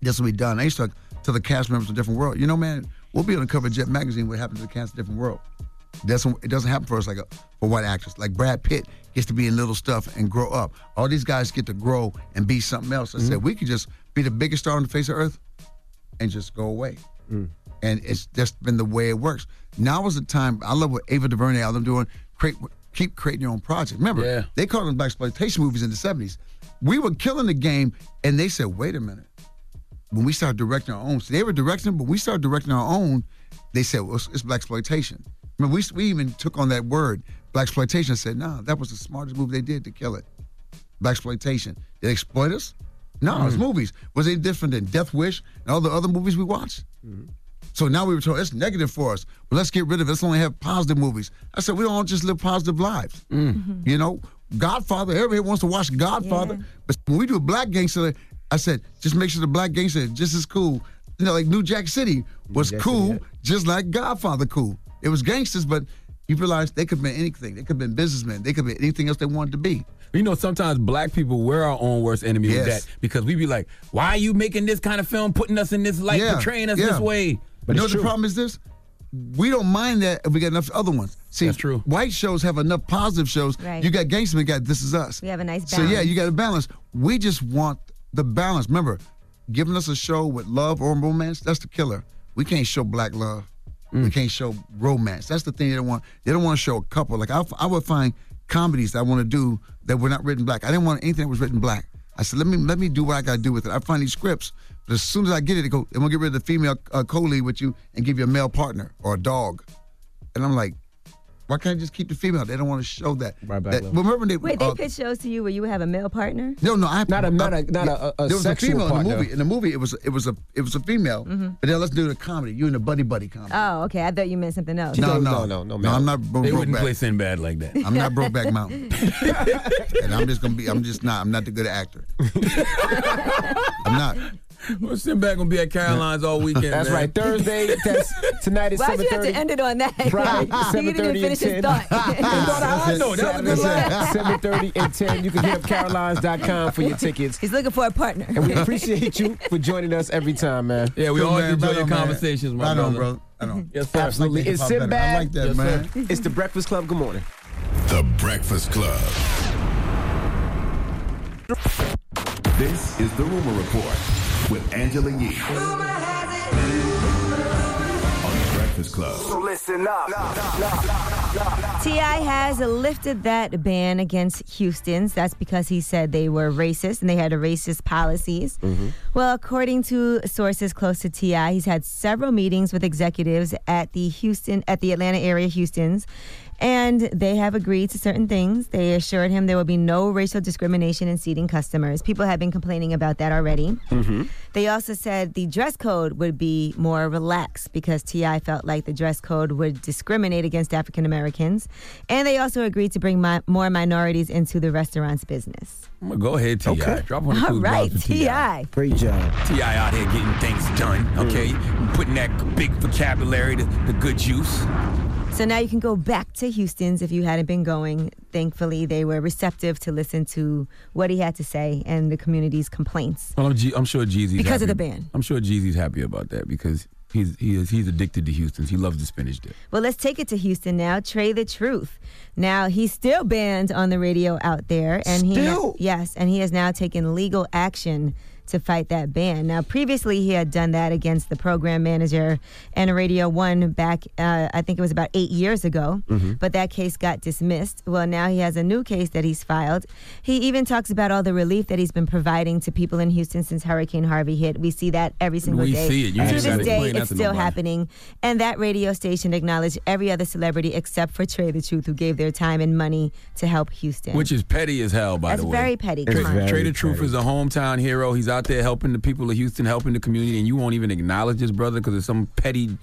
this will be done. I used to tell the cast members of Different World, you know, man, we'll be on the cover of Jet magazine. What happened to the cast of Different World? That's it doesn't happen for us like a, for white actors. Like Brad Pitt gets to be in little stuff and grow up. All these guys get to grow and be something else. I mm-hmm. said we could just be the biggest star on the face of earth and just go away. Mm. And it's just been the way it works. Now is the time. I love what Ava DuVernay, all them doing. Create, keep creating your own project. Remember, Yeah. they called them black exploitation movies in the '70s. We were killing the game, and they said, "Wait a minute." When we started directing our own, so they were directing, but we started directing our own. They said, "Well, it's, it's black exploitation." I mean, we we even took on that word, black exploitation. and Said, "No, that was the smartest move they did to kill it." Black exploitation. Did they exploit us? No, it's mm. movies. Was it different than Death Wish and all the other movies we watched? Mm-hmm. So now we were told it's negative for us. But let's get rid of it. Let's only have positive movies. I said we don't just live positive lives. Mm. Mm-hmm. You know, Godfather. Everybody wants to watch Godfather. But when we do a black gangster, I said just make sure the black gangster is just as cool. You know, like New Jack City was Jack cool, City, just like Godfather cool. It was gangsters, but you realize they could have been anything. They could have been businessmen. They could have been anything else they wanted to be. you know, sometimes black people we're our own worst enemy with that because we be like, why are you making this kind of film, putting us in this light, Yeah, portraying us yeah. this way? But you know what the problem is this? We don't mind that if we got enough other ones. See, That's true. White shows have enough positive shows. Right. You got gangster, we got This Is Us. We have a nice So yeah, you got a balance. We just want the balance. Remember, giving us a show with love or romance, that's the killer. We can't show black love. We mm. can't show romance. That's the thing they don't want. They don't want to show a couple. Like I, I would find comedies that I want to do that were not written black. I didn't want anything that was written black. I said, let me let me do what I got to do with it. I find these scripts, but as soon as I get it, they go, and we'll get rid of the female uh, co-lead with you and give you a male partner or a dog. And I'm like, why can't I just keep the female? They don't want to show that. Right back that love. remember they Wait, they uh, pitch shows to you where you have a male partner? no, no, I Not a- not a- I- not a- a there was sexual a female in the movie. In the movie, it was it was a it was a female. Mm-hmm. But then let's do the comedy. You and the buddy buddy comedy. Oh, okay. I thought you meant something else. no, no, no, no, no, no. I'm not bro- They broke wouldn't back. play Sinbad like that. I'm not Brokeback Mountain, and I'm just gonna be. I'm just not. I'm not the good actor. I'm not. Well, Sinbad gonna be at Carolines all weekend. That's man. right. Thursday. That's tonight is Why'd you have to end it on that? Right, he didn't even 7:30 finish his and thought. 10. I know, that was a good line. Seven thirty and ten. You can hit up carolines.com for your tickets. He's looking for a partner. And we appreciate you for joining us every time, man. Yeah, we Yo, always man, enjoy right your on, man. conversations, my Right on, brother. bro. I know. Yes, sir. Absolutely. I like It's hip-hop better. I like that, Yes, man. sir. It's the Breakfast Club. Good morning. The Breakfast Club. This is the Rumor Report with Angela Yee. On the Breakfast Club. listen up. T.I. has lifted that ban against Houston's. That's because he said they were racist and they had racist policies. Mm-hmm. Well, according to sources close to T.I., he's had several meetings with executives at the Houston, at the Atlanta area Houston's, and they have agreed to certain things. They assured him there will be no racial discrimination in seating customers. People have been complaining about that already. Mm-hmm. They also said the dress code would be more relaxed because TI felt like the dress code would discriminate against African Americans. And they also agreed to bring mi- more minorities into the restaurant's business. Go ahead, Ti. Okay. Drop on the All cool right, drops for Ti. TI. Great job. T.I. out here getting things done. Okay, mm. putting that big vocabulary, to the good juice. So now you can go back to Houston's if you hadn't been going. Thankfully, they were receptive to listen to what he had to say and the community's complaints. Well, I'm, G- I'm sure Jeezy's Because of the ban. I'm sure Jeezy's happy about that because he's he is he's addicted to Houston's. He loves the spinach dip. Well, let's take it to Houston now. Trae the Truth. Now he's still banned on the radio out there, and he Still? yes, and he has now taken legal action to fight that ban. Now, previously he had done that against the program manager and Radio One back, uh, I think it was about eight years ago, but that case got dismissed. Well, now he has a new case that he's filed. He even talks about all the relief that he's been providing to people in Houston since Hurricane Harvey hit. We see that every single We day. see it. You to this day, it's still nobody. happening. And that radio station acknowledged every other celebrity except for Trae the Truth, who gave their time and money to help Houston. Which is petty as hell, by That's the way. That's very petty. Trae, Come on. Trae the Truth petty. is a hometown hero. He's out out there helping the people of Houston, helping the community, and you won't even acknowledge this brother because of some petty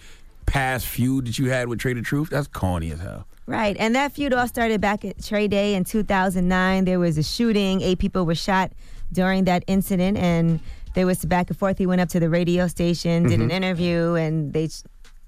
past feud that you had with the Truth? That's corny as hell. Right, and that feud all started back at Trae Day in 2009. There was a shooting. Eight people were shot during that incident, and there was back and forth. He went up to the radio station, did an Mhm. interview, and they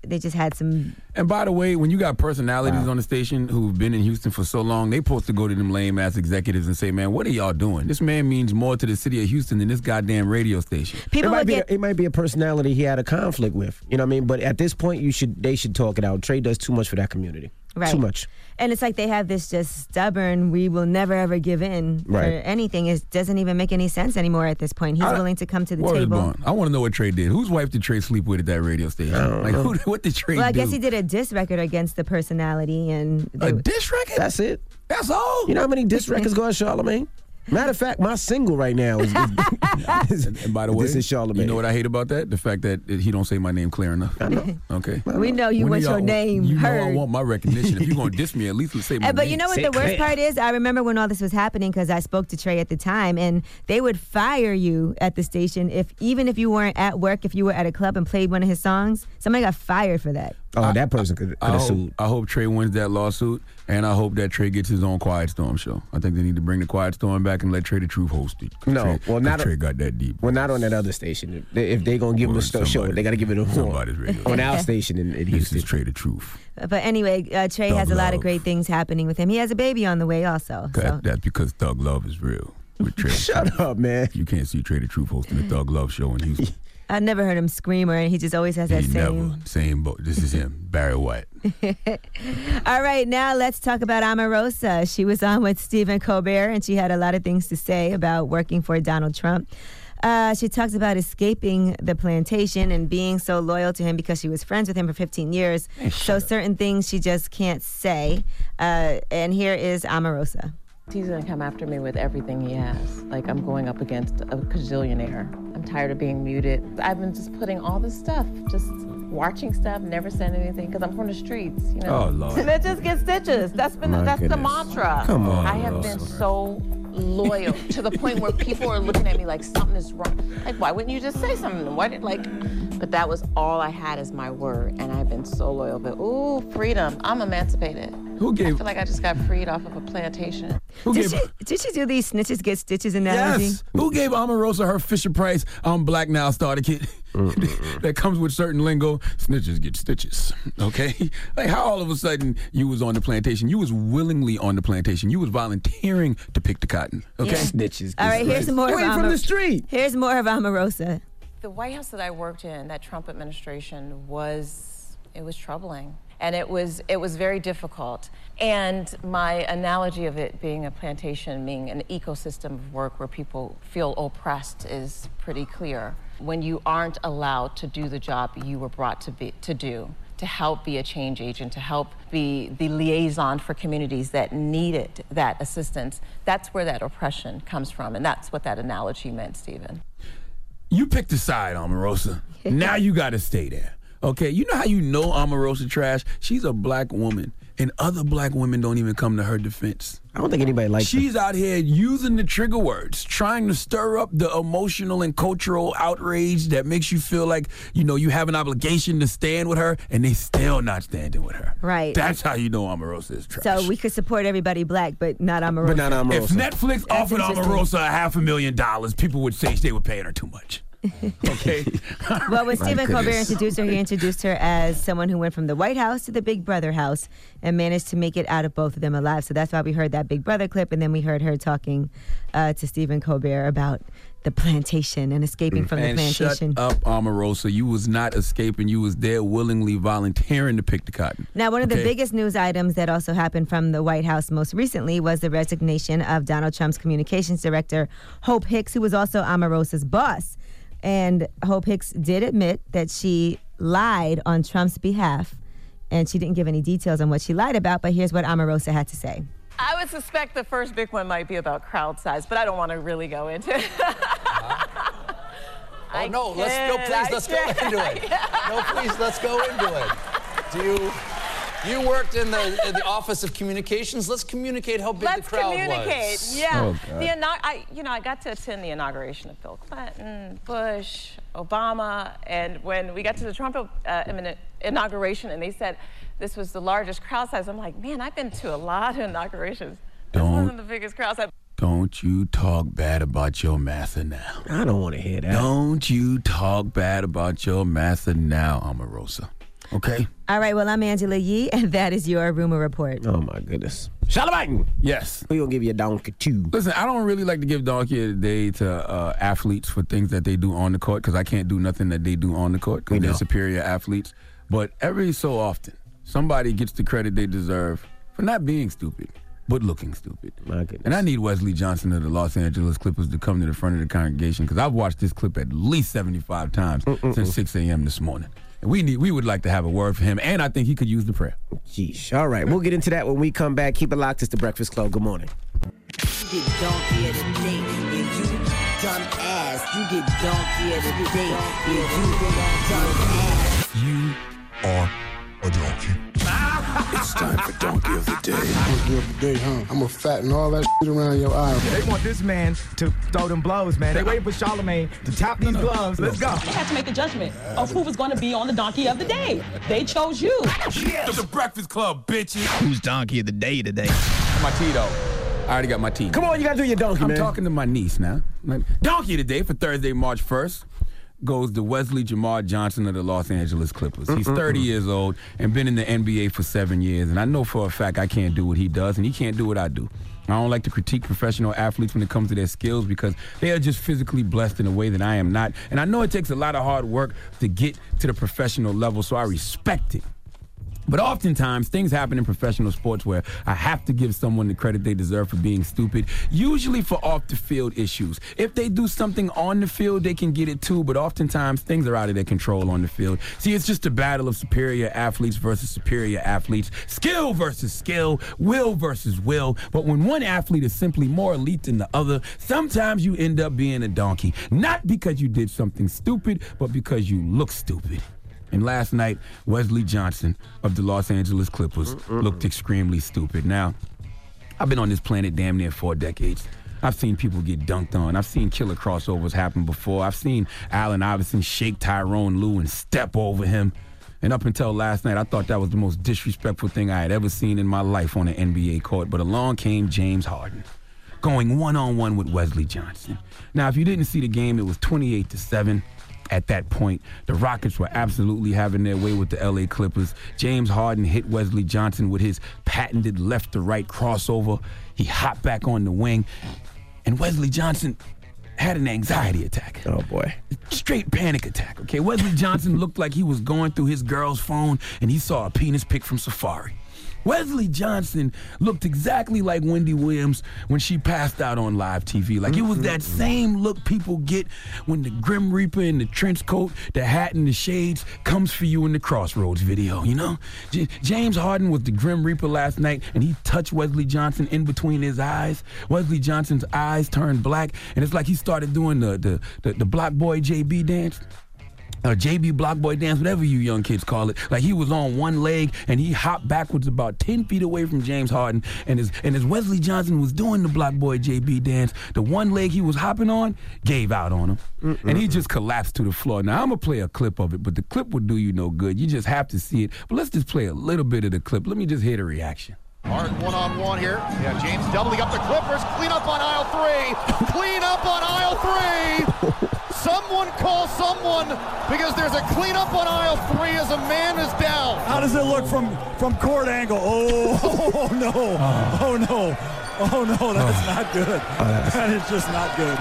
they just had some. And by the way, when you got personalities on the station who've been in Houston for so long, they supposed to go to them lame ass executives and say, "Man, what are y'all doing? This man means more to the city of Houston than this goddamn radio station." it might be a, it might be a personality he had a conflict with. You know what I mean? But at this point, you should they should talk it out. Trae does too much for that community. Right. Too much. And it's like they have this just stubborn, we will never ever give in for Right. anything. It doesn't even make any sense anymore at this point. He's I- willing to come to the Word table. bond. I want to know what Trae did. Whose wife did Trae sleep with at that radio station? Like, who, what did Trae do? Well, I do? guess he did a diss record against the personality and a diss record. That's it. That's all. You know how many diss records go on Charlamagne? Matter of fact, my single right now is. is, and, and by the way, this is Charlamagne. you know what I hate about that? The fact that he don't say my name clear enough. I know. Okay. We know you When want your name You know I want my recognition. If you're gonna diss me, at least say my but name. you know what Say the worst clear. part is? I remember when all this was happening because I spoke to Trae at the time, and they would fire you at the station if even if you weren't at work, if you were at a club and played one of his songs, somebody got fired for that. Oh, that person could I have hope, sued. I hope Trae wins that lawsuit, and I hope that Trae gets his own Quiet Storm show. I think they need to bring the Quiet Storm back and let Trae the Truth host it. No, Trae, well, 'cause not- Trae got that deep. Well, not on that other station. If they, if they gonna give him a sto- show, they got to give it a somebody's radio. on our station in, in Houston. This is Trae the Truth. But anyway, uh, Trae Thug has a lot of great things happening with him. He has a baby on the way, also. So That's because Thug Love is real. With Trae. Shut up, man. You can't see Trae the Truth hosting the Thug Love show in Houston. I never heard him scream, or anything. he just always has that he same. never. Same boat. This is him, Barry White. All right, now let's talk about Omarosa. She was on with Stephen Colbert, and she had a lot of things to say about working for Donald Trump. Uh, she talks about escaping the plantation and being so loyal to him because she was friends with him for 15 years. so certain things she just can't say. Uh, and here is Omarosa. He's gonna come after me with everything he has. Like I'm going up against a gazillionaire. I'm tired of being muted. I've been just putting all this stuff, just watching stuff, never saying anything because I'm from the streets, you know. Oh, Lord. And that just gets stitches. That's been My that's the mantra. Come on, I have been so loyal to the point where people are looking at me like something is wrong. Like why wouldn't you just say something? Why did like? But that was all I had as my word, and I've been so loyal. But ooh, freedom! I'm emancipated. Who gave? I feel like I just got freed off of a plantation. Who Did gave? she, did she do these snitches get stitches in analogy? Yes. Who gave Omarosa her Fisher Price um, Black Now starter kit that comes with certain lingo? Snitches get stitches. Okay? Like how all of a sudden you was on the plantation. You was willingly on the plantation. You was volunteering to pick the cotton. Okay? Yeah. Snitches. All right, here's more Away of from Ama- the street. Here's more of Omarosa. The White House that I worked in, that Trump administration, was it was troubling, and it was it was very difficult. And my analogy of it being a plantation, being an ecosystem of work where people feel oppressed, is pretty clear. When you aren't allowed to do the job you were brought to be to do, to help be a change agent, to help be the liaison for communities that needed that assistance, that's where that oppression comes from, and that's what that analogy meant, Stephen. You picked a side, Omarosa. now you got to stay there. Okay, you know how you know Omarosa trash? She's a black woman, and other black women don't even come to her defense. I don't think anybody likes her. She's out here using the trigger words, trying to stir up the emotional and cultural outrage that makes you feel like, you know, you have an obligation to stand with her, and they still not standing with her. Right. That's how you know Omarosa is trash. So we could support everybody black, but not Omarosa. If Netflix That's offered interesting. Omarosa a half a million dollars, people would say they were paying her too much. Okay. Well, when My Stephen Colbert introduced her, he introduced her as someone who went from the White House to the Big Brother house and managed to make it out of both of them alive. So that's why we heard that Big Brother clip, and then we heard her talking uh, to Stephen Colbert about the plantation and escaping from the plantation. shut up, Omarosa. You was not escaping. You was there willingly volunteering to pick the cotton. Now, one of the biggest news items that also happened from the White House most recently was the resignation of Donald Trump's communications director, Hope Hicks, who was also Omarosa's boss. And Hope Hicks did admit that she lied on Trump's behalf, and she didn't give any details on what she lied about, but here's what Omarosa had to say. I would suspect the first big one might be about crowd size, but I don't want to really go into it. Oh no, let's no please I let's go into it. No, please let's go into it. Do you You worked in the in the Office of Communications. Let's communicate how big Let's the crowd was communicate. was. Yeah. Oh, God. the inau- I, you know, I got to attend the inauguration of Bill Clinton, Bush, Obama, and when we got to the Trump uh, inauguration, and they said this was the largest crowd size. I'm like, man, I've been to a lot of inaugurations. Don't- wasn't the biggest crowd size. Don't you talk bad about your master now. I don't want to hear that. Don't you talk bad about your master now, Omarosa. Okay? All right, well, I'm Angela Yee, and that is your rumor report. Oh, my goodness. Charlamagne. Yes. we going to give you a donkey, too. Listen, I don't really like to give donkey of the day to uh, athletes for things that they do on the court because I can't do nothing that they do on the court because they're superior athletes. But every so often, somebody gets the credit they deserve for not being stupid, but looking stupid. My goodness. And I need Wesley Johnson of the Los Angeles Clippers to come to the front of the congregation because I've watched this clip at least 75 times since 6 a.m. this morning. And we need, we would like to have a word for him, and I think he could use the prayer. Jeez. All right, we'll get into that when we come back. Keep it locked. It's the Breakfast Club. Good morning. You get donkey of the day, yeah, you dumb ass. You get donkey of the day, yeah, you dumb ass. You are a donkey. it's time for Donkey of the Day. Donkey of the day, huh? I'm gonna fatten all that shit around your eye. They want this man to throw them blows, man. They waiting for Charlamagne to tap these gloves. Let's go. They had to make a judgment of who was going to be on the donkey of the day. They chose you. The Breakfast Club, bitches. Who's donkey of the day today? My tea, though. I already got my tea. Come on, you got to do your donkey, I'm man. talking to my niece now. My donkey today for Thursday, March 1st goes to Wesley Jamar Johnson of the Los Angeles Clippers. Mm, He's mm, 30 mm. years old and been in the NBA for seven years. And I know for a fact I can't do what he does, and he can't do what I do. I don't like to critique professional athletes when it comes to their skills because they are just physically blessed in a way that I am not. And I know it takes a lot of hard work to get to the professional level, so I respect it. But oftentimes, things happen in professional sports where I have to give someone the credit they deserve for being stupid, usually for off the field issues. If they do something on the field, they can get it too, but oftentimes things are out of their control on the field. See, it's just a battle of superior athletes versus superior athletes, skill versus skill, will versus will. But when one athlete is simply more elite than the other, sometimes you end up being a donkey. Not because you did something stupid, but because you look stupid. And last night, Wesley Johnson of the Los Angeles Clippers looked extremely stupid. Now, I've been on this planet damn near four decades. I've seen people get dunked on. I've seen killer crossovers happen before. I've seen Allen Iverson shake Tyronn Lue and step over him. And up until last night, I thought that was the most disrespectful thing I had ever seen in my life on an NBA court. But along came James Harden, going one on one with Wesley Johnson. Now, if you didn't see the game, it was 28 to 7 at that point. The Rockets were absolutely having their way with the LA Clippers. James Harden hit Wesley Johnson with his patented left to right crossover. He hopped back on the wing, and Wesley Johnson had an anxiety attack. Oh, boy. Straight panic attack, okay? Wesley Johnson looked like he was going through his girl's phone and he saw a penis pic from Safaree. Wesley Johnson looked exactly like Wendy Williams when she passed out on live TV. Like it was that mm-hmm. same look people get when the Grim Reaper in the trench coat, the hat, and the shades comes for you in the Crossroads video, you know? J- James Harden was the Grim Reaper last night and he touched Wesley Johnson in between his eyes. Wesley Johnson's eyes turned black and it's like he started doing the, the, the, the BlocBoy JB dance Uh, or JB BlocBoy dance, whatever you young kids call it. Like he was on one leg and he hopped backwards about 10 feet away from James Harden. And as, and as Wesley Johnson was doing the BlocBoy JB dance, the one leg he was hopping on gave out on him. And he just collapsed to the floor. Now, I'm going to play a clip of it, but the clip will do you no good. You just have to see it. But let's just play a little bit of the clip. Let me just hear the reaction. Hard one-on-one here. Yeah, James doubling up the Clippers. Clean up on aisle three. Clean up on aisle three. Someone call someone because there's a cleanup on aisle three as a man is down. How does it look from from court angle? Oh, oh no! Oh. oh no! Oh no! That's oh. not good. Oh, that is just not good.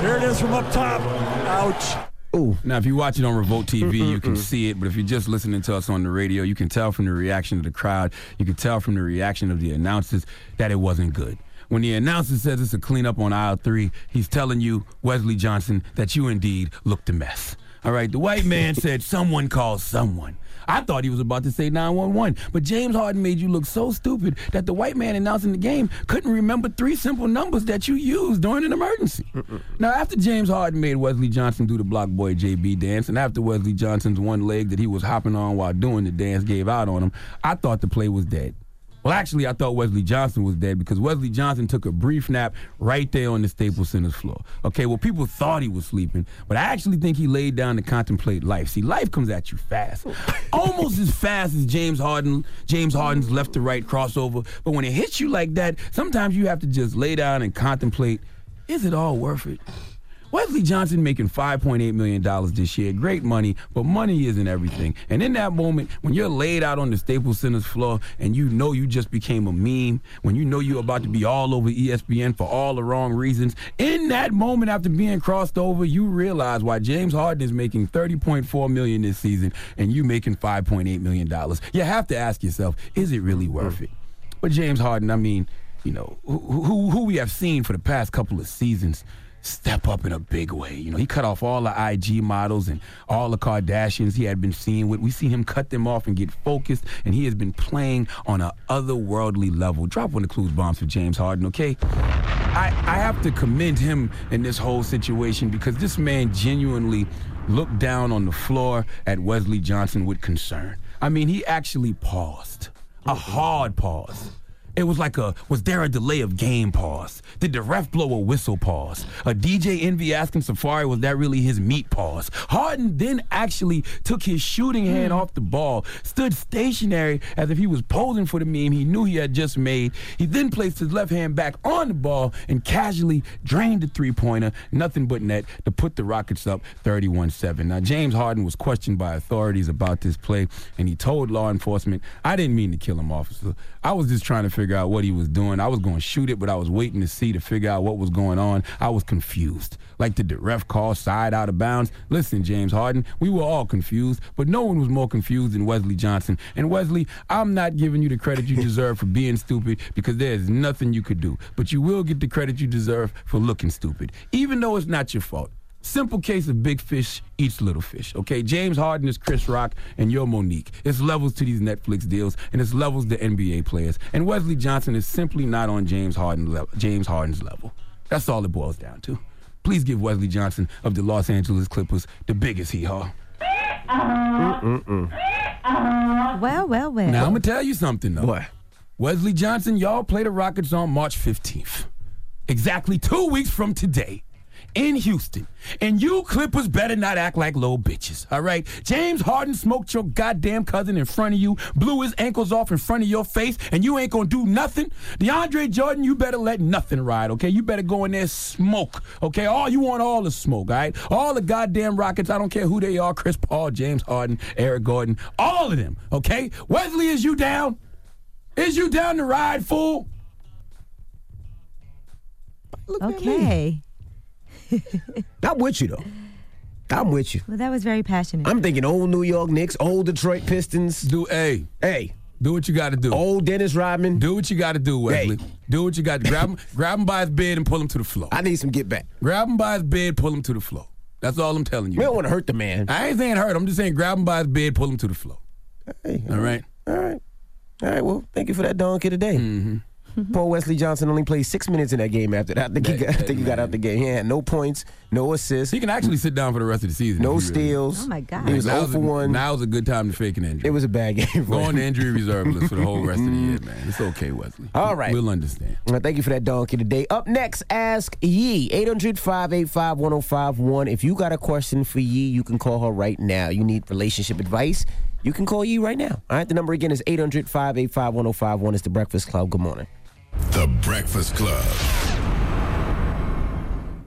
Here it is from up top. Ouch. Ooh. Now, if you watch it on Revolt TV, you can see it. But if you're just listening to us on the radio, you can tell from the reaction of the crowd, you can tell from the reaction of the announcers that it wasn't good. When the announcer says it's a cleanup on aisle three, he's telling you, Wesley Johnson, that you indeed looked a mess. All right, the white man said someone called someone. I thought he was about to say 911, but James Harden made you look so stupid that the white man announcing the game couldn't remember three simple numbers that you used during an emergency. Now, after James Harden made Wesley Johnson do the BlocBoy JB dance, and after Wesley Johnson's one leg that he was hopping on while doing the dance gave out on him, I thought the play was dead. Well, actually, I thought Wesley Johnson was dead because Wesley Johnson took a brief nap right there on the Staples Center's floor. Okay, well, people thought he was sleeping, but I actually think he laid down to contemplate life. See, life comes at you fast, almost as fast as James Harden, James Harden's left to right crossover. But when it hits you like that, sometimes you have to just lay down and contemplate: Is it all worth it? Wesley Johnson making $5.8 million this year. Great money, but money isn't everything. And in that moment, when you're laid out on the Staples Center's floor and you know you just became a meme, when you know you're about to be all over ESPN for all the wrong reasons, in that moment after being crossed over, you realize why James Harden is making 30.4 million this season and you making $5.8 million. You have to ask yourself, is it really worth mm. it? But James Harden, I mean, you know, who, who, who we have seen for the past couple of seasons step up in a big way. You know, he cut off all the IG models and all the Kardashians he had been seeing with. We see him cut them off and get focused, and he has been playing on a otherworldly level. Drop one of the clues bombs for James Harden, okay? I, I have to commend him in this whole situation because this man genuinely looked down on the floor at Wesley Johnson with concern. I mean, he actually paused, a hard pause. It was like a, was there a delay of game pause? Did the ref blow a whistle pause? A DJ Envy asking Safaree, was that really his meat pause? Harden then actually took his shooting hmm. hand off the ball, stood stationary as if he was posing for the meme he knew he had just made. He then placed his left hand back on the ball and casually drained the three pointer, nothing but net, to put the Rockets up 31 7. Now, James Harden was questioned by authorities about this play, and he told law enforcement, I didn't mean to kill him, officer. I was just trying to figure out what he was doing. I was going to shoot it, but I was waiting to see to figure out what was going on. I was confused. Like, did the ref call side out of bounds? Listen, James Harden, we were all confused, but no one was more confused than Wesley Johnson. And Wesley, I'm not giving you the credit you deserve for being stupid because there's nothing you could do. But you will get the credit you deserve for looking stupid, even though it's not your fault. Simple case of big fish eats little fish. Okay, James Harden is Chris Rock, and you're Monique. It's levels to these Netflix deals, and it's levels to NBA players. And Wesley Johnson is simply not on James Harden level, James Harden's level. That's all it boils down to. Please give Wesley Johnson of the Los Angeles Clippers the biggest hee haw. Well, well, well. Now I'm gonna tell you something though. What? Wesley Johnson, y'all play the Rockets on March 15th, exactly two weeks from today. In Houston. And you Clippers better not act like little bitches, all right? James Harden smoked your goddamn cousin in front of you, blew his ankles off in front of your face, and you ain't gonna do nothing. DeAndre Jordan, you better let nothing ride, okay? You better go in there smoke, okay? All you want all the smoke, all right? All the goddamn Rockets, I don't care who they are, Chris Paul, James Harden, Eric Gordon, all of them, okay? Wesley, is you down? Is you down to ride, fool? Okay. I'm with you though. I'm with you. Well, that was very passionate. I'm thinking old New York Knicks, old Detroit Pistons. Do a hey. Do what you got to do. Old Dennis Rodman. Do what you got to do, Wesley. Do what you got. to Grab him, grab him by his bed and pull him to the floor. I need some get back. Grab him by his bed, pull him to the floor. That's all I'm telling you. We don't want to hurt the man. I ain't saying hurt. I'm just saying grab him by his bed, pull him to the floor. Hey, All right. All right. All right. Well, thank you for that donkey today. Mm-hmm. Paul Wesley Johnson only played six minutes in that game after that. I think, he, got, I think he got out the game. He had no points, no assists. He can actually sit down for the rest of the season. No if really- steals. Oh, my God. He was Now's 0 for a- 1. Now's a good time to fake an injury. It was a bad game. for Go him. on the injury reserve list for the whole rest of the year, mm-hmm. man. It's okay, Wesley. All right. We'll understand. Well, thank you for that donkey today. Up next, Ask Yee. 800 585 1051. If you got a question for Yee, you can call her right now. You need relationship advice, you can call Yee right now. All right, the number again is 800 585 1051. It's the Breakfast Club. Good morning. The Breakfast Club.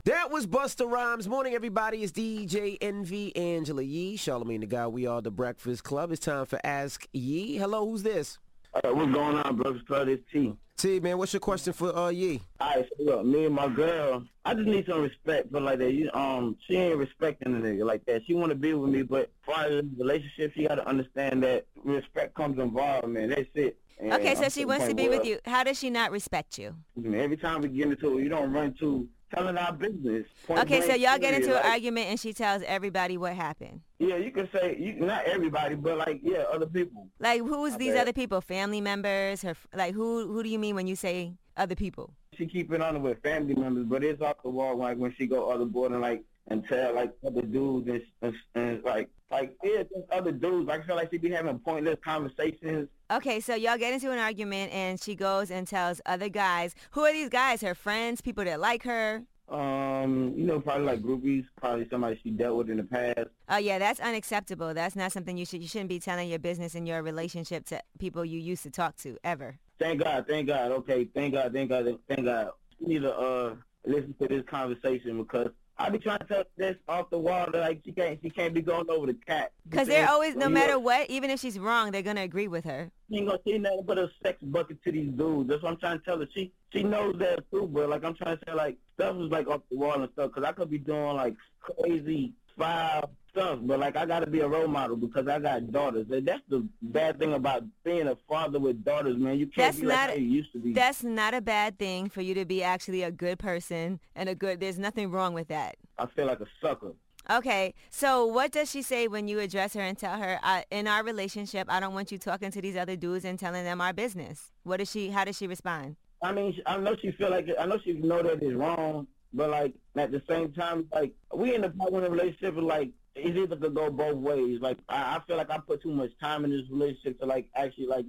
That was Busta Rhymes. Morning, everybody. It's DJ Envy, Angela Yee, Charlamagne the Guy. We are the Breakfast Club. It's time for Ask Yee. Hello, who's this? Uh, what's going on, Breakfast Club? It's T. T, man, what's your question for uh, Yee? All right, so look, me and my girl, I just need some respect for like that. You, um, she ain't respecting the nigga like that. She want to be with me, but as far as the relationship, she got to understand that respect comes involved, man. That's it. And Okay, so I'm she wants to be with where, you. How does she not respect you? Every time we get into it, you don't run to telling our business. Okay, so y'all get into an argument and she tells everybody what happened. Yeah, you can say you, not everybody, but like yeah, other people. Like who's My these other people? Family members? Her like who who do you mean when you say other people? She keep it on with family members, but it's off the wall like when she go other board and like and tell like other dudes and, and, and like like yeah, just other dudes. Like I feel like she be having pointless conversations. Okay, so y'all get into an argument and she goes and tells other guys. Who are these guys? Her friends, people that like her. Um, you know, probably like groupies, probably somebody she dealt with in the past. Oh yeah, that's unacceptable. That's not something you should you shouldn't be telling your business and your relationship to people you used to talk to ever. Thank God, thank God. Okay, thank God, thank God, thank God. You need to uh listen to this conversation because I be trying to tell this off the wall that like she can't she can't be going over the cat. Because they're always, no matter what, even if she's wrong, they're gonna agree with her. She ain't gonna see nothing but a sex bucket to these dudes. That's what I'm trying to tell her. She she knows that too, but like I'm trying to say like stuff is like off the wall and stuff because I could be doing like crazy foul stuff, but like I gotta be a role model because I got daughters. And that's the bad thing about being a father with daughters, man. You can't That's be like not how you used to be. that's not a bad thing for you to be actually a good person and a good. There's nothing wrong with that. I feel like a sucker. Okay, so what does she say when you address her and tell her, uh, in our relationship, I don't want you talking to these other dudes and telling them our business? What does she? How does she respond? I mean, I know she feel like I know she know that it's wrong, but like at the same time, like we in the part in a relationship, like it's either could go both ways. Like I, I feel like I put too much time in this relationship to like actually like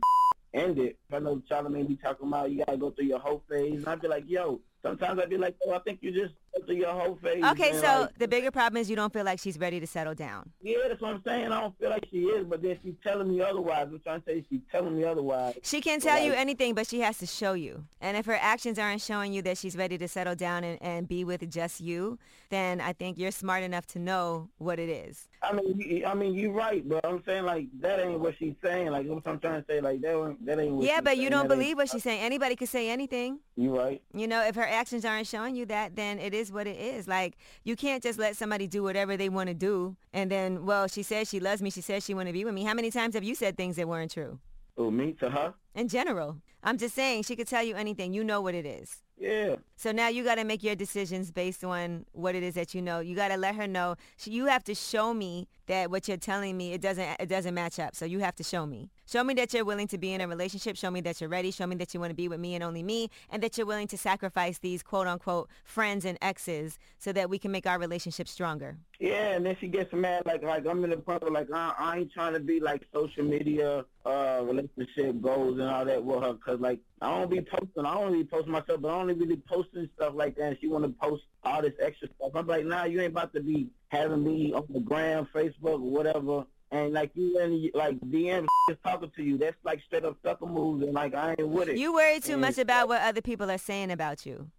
end it. I know Charlamagne be talking about you gotta go through your whole phase, and I'd be like, yo, sometimes I'd be like, oh, I think you just through your whole phase. Okay, so like, the bigger problem is you don't feel like she's ready to settle down. yeah, that's what I'm saying. I don't feel like she is, but then she's telling me otherwise. I'm trying to say she's telling me otherwise. She can tell you anything, but she has to show you. And if her actions aren't showing you that she's ready to settle down and, and be with just you, then I think you're smart enough to know what it is. I mean, you, I mean, you're right, but I'm saying like that ain't what she's saying. Like what I'm trying to say, like that, that ain't. What yeah, but you don't believe what she's saying. Anybody could say anything. You right. You know, if her actions aren't showing you that, then it is what it is. Like, you can't just let somebody do whatever they want to do. And then, well, she says she loves me. She says she want to be with me. How many times have you said things that weren't true? Oh, me to her? In general. I'm just saying, she could tell you anything. You know what it is. Yeah. So now you got to make your decisions based on what it is that you know. You got to let her know. You have to show me that what you're telling me it doesn't it doesn't match up. So you have to show me. Show me that you're willing to be in a relationship. Show me that you're ready. Show me that you want to be with me and only me, and that you're willing to sacrifice these quote unquote friends and exes so that we can make our relationship stronger. Yeah, and then she gets mad like like I'm in the point where like I, I ain't trying to be like social media uh relationship goals and all that with her because like I don't be posting I don't really post myself but I only really posting stuff like that and she want to post all this extra stuff. I'm like nah you ain't about to be having me on the gram, Facebook, whatever. And like you and like DM is talking to you, that's like straight up sucker moves, and like I ain't with it. You worry too And much about what other people are saying about you.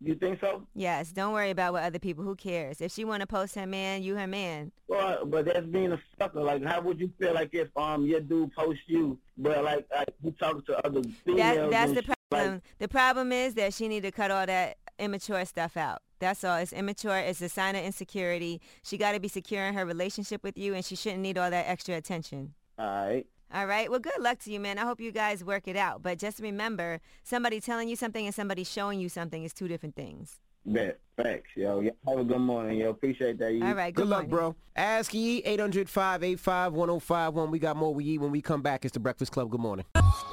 You think so? Yes, don't worry about what other people. Who cares? If she want to post her man, you her man. Well, but that's being a sucker. Like, how would you feel like if um your dude posts you, but like, like you talking to other females? That, that's the problem. Like, the problem is that she need to cut all that immature stuff out. That's all. It's immature. It's a sign of insecurity. She got to be secure in her relationship with you, and she shouldn't need all that extra attention. all right. All right. Well, good luck to you, man. I hope you guys work it out. But just remember, somebody telling you something and somebody showing you something is two different things. Bet. Facts, yo. Y'all Have a good morning, yo. Appreciate that. You. All right. Good, Good, luck, bro. Ask Yee 800-585-1051. We got more with Yee when we come back. It's the Breakfast Club. Good morning.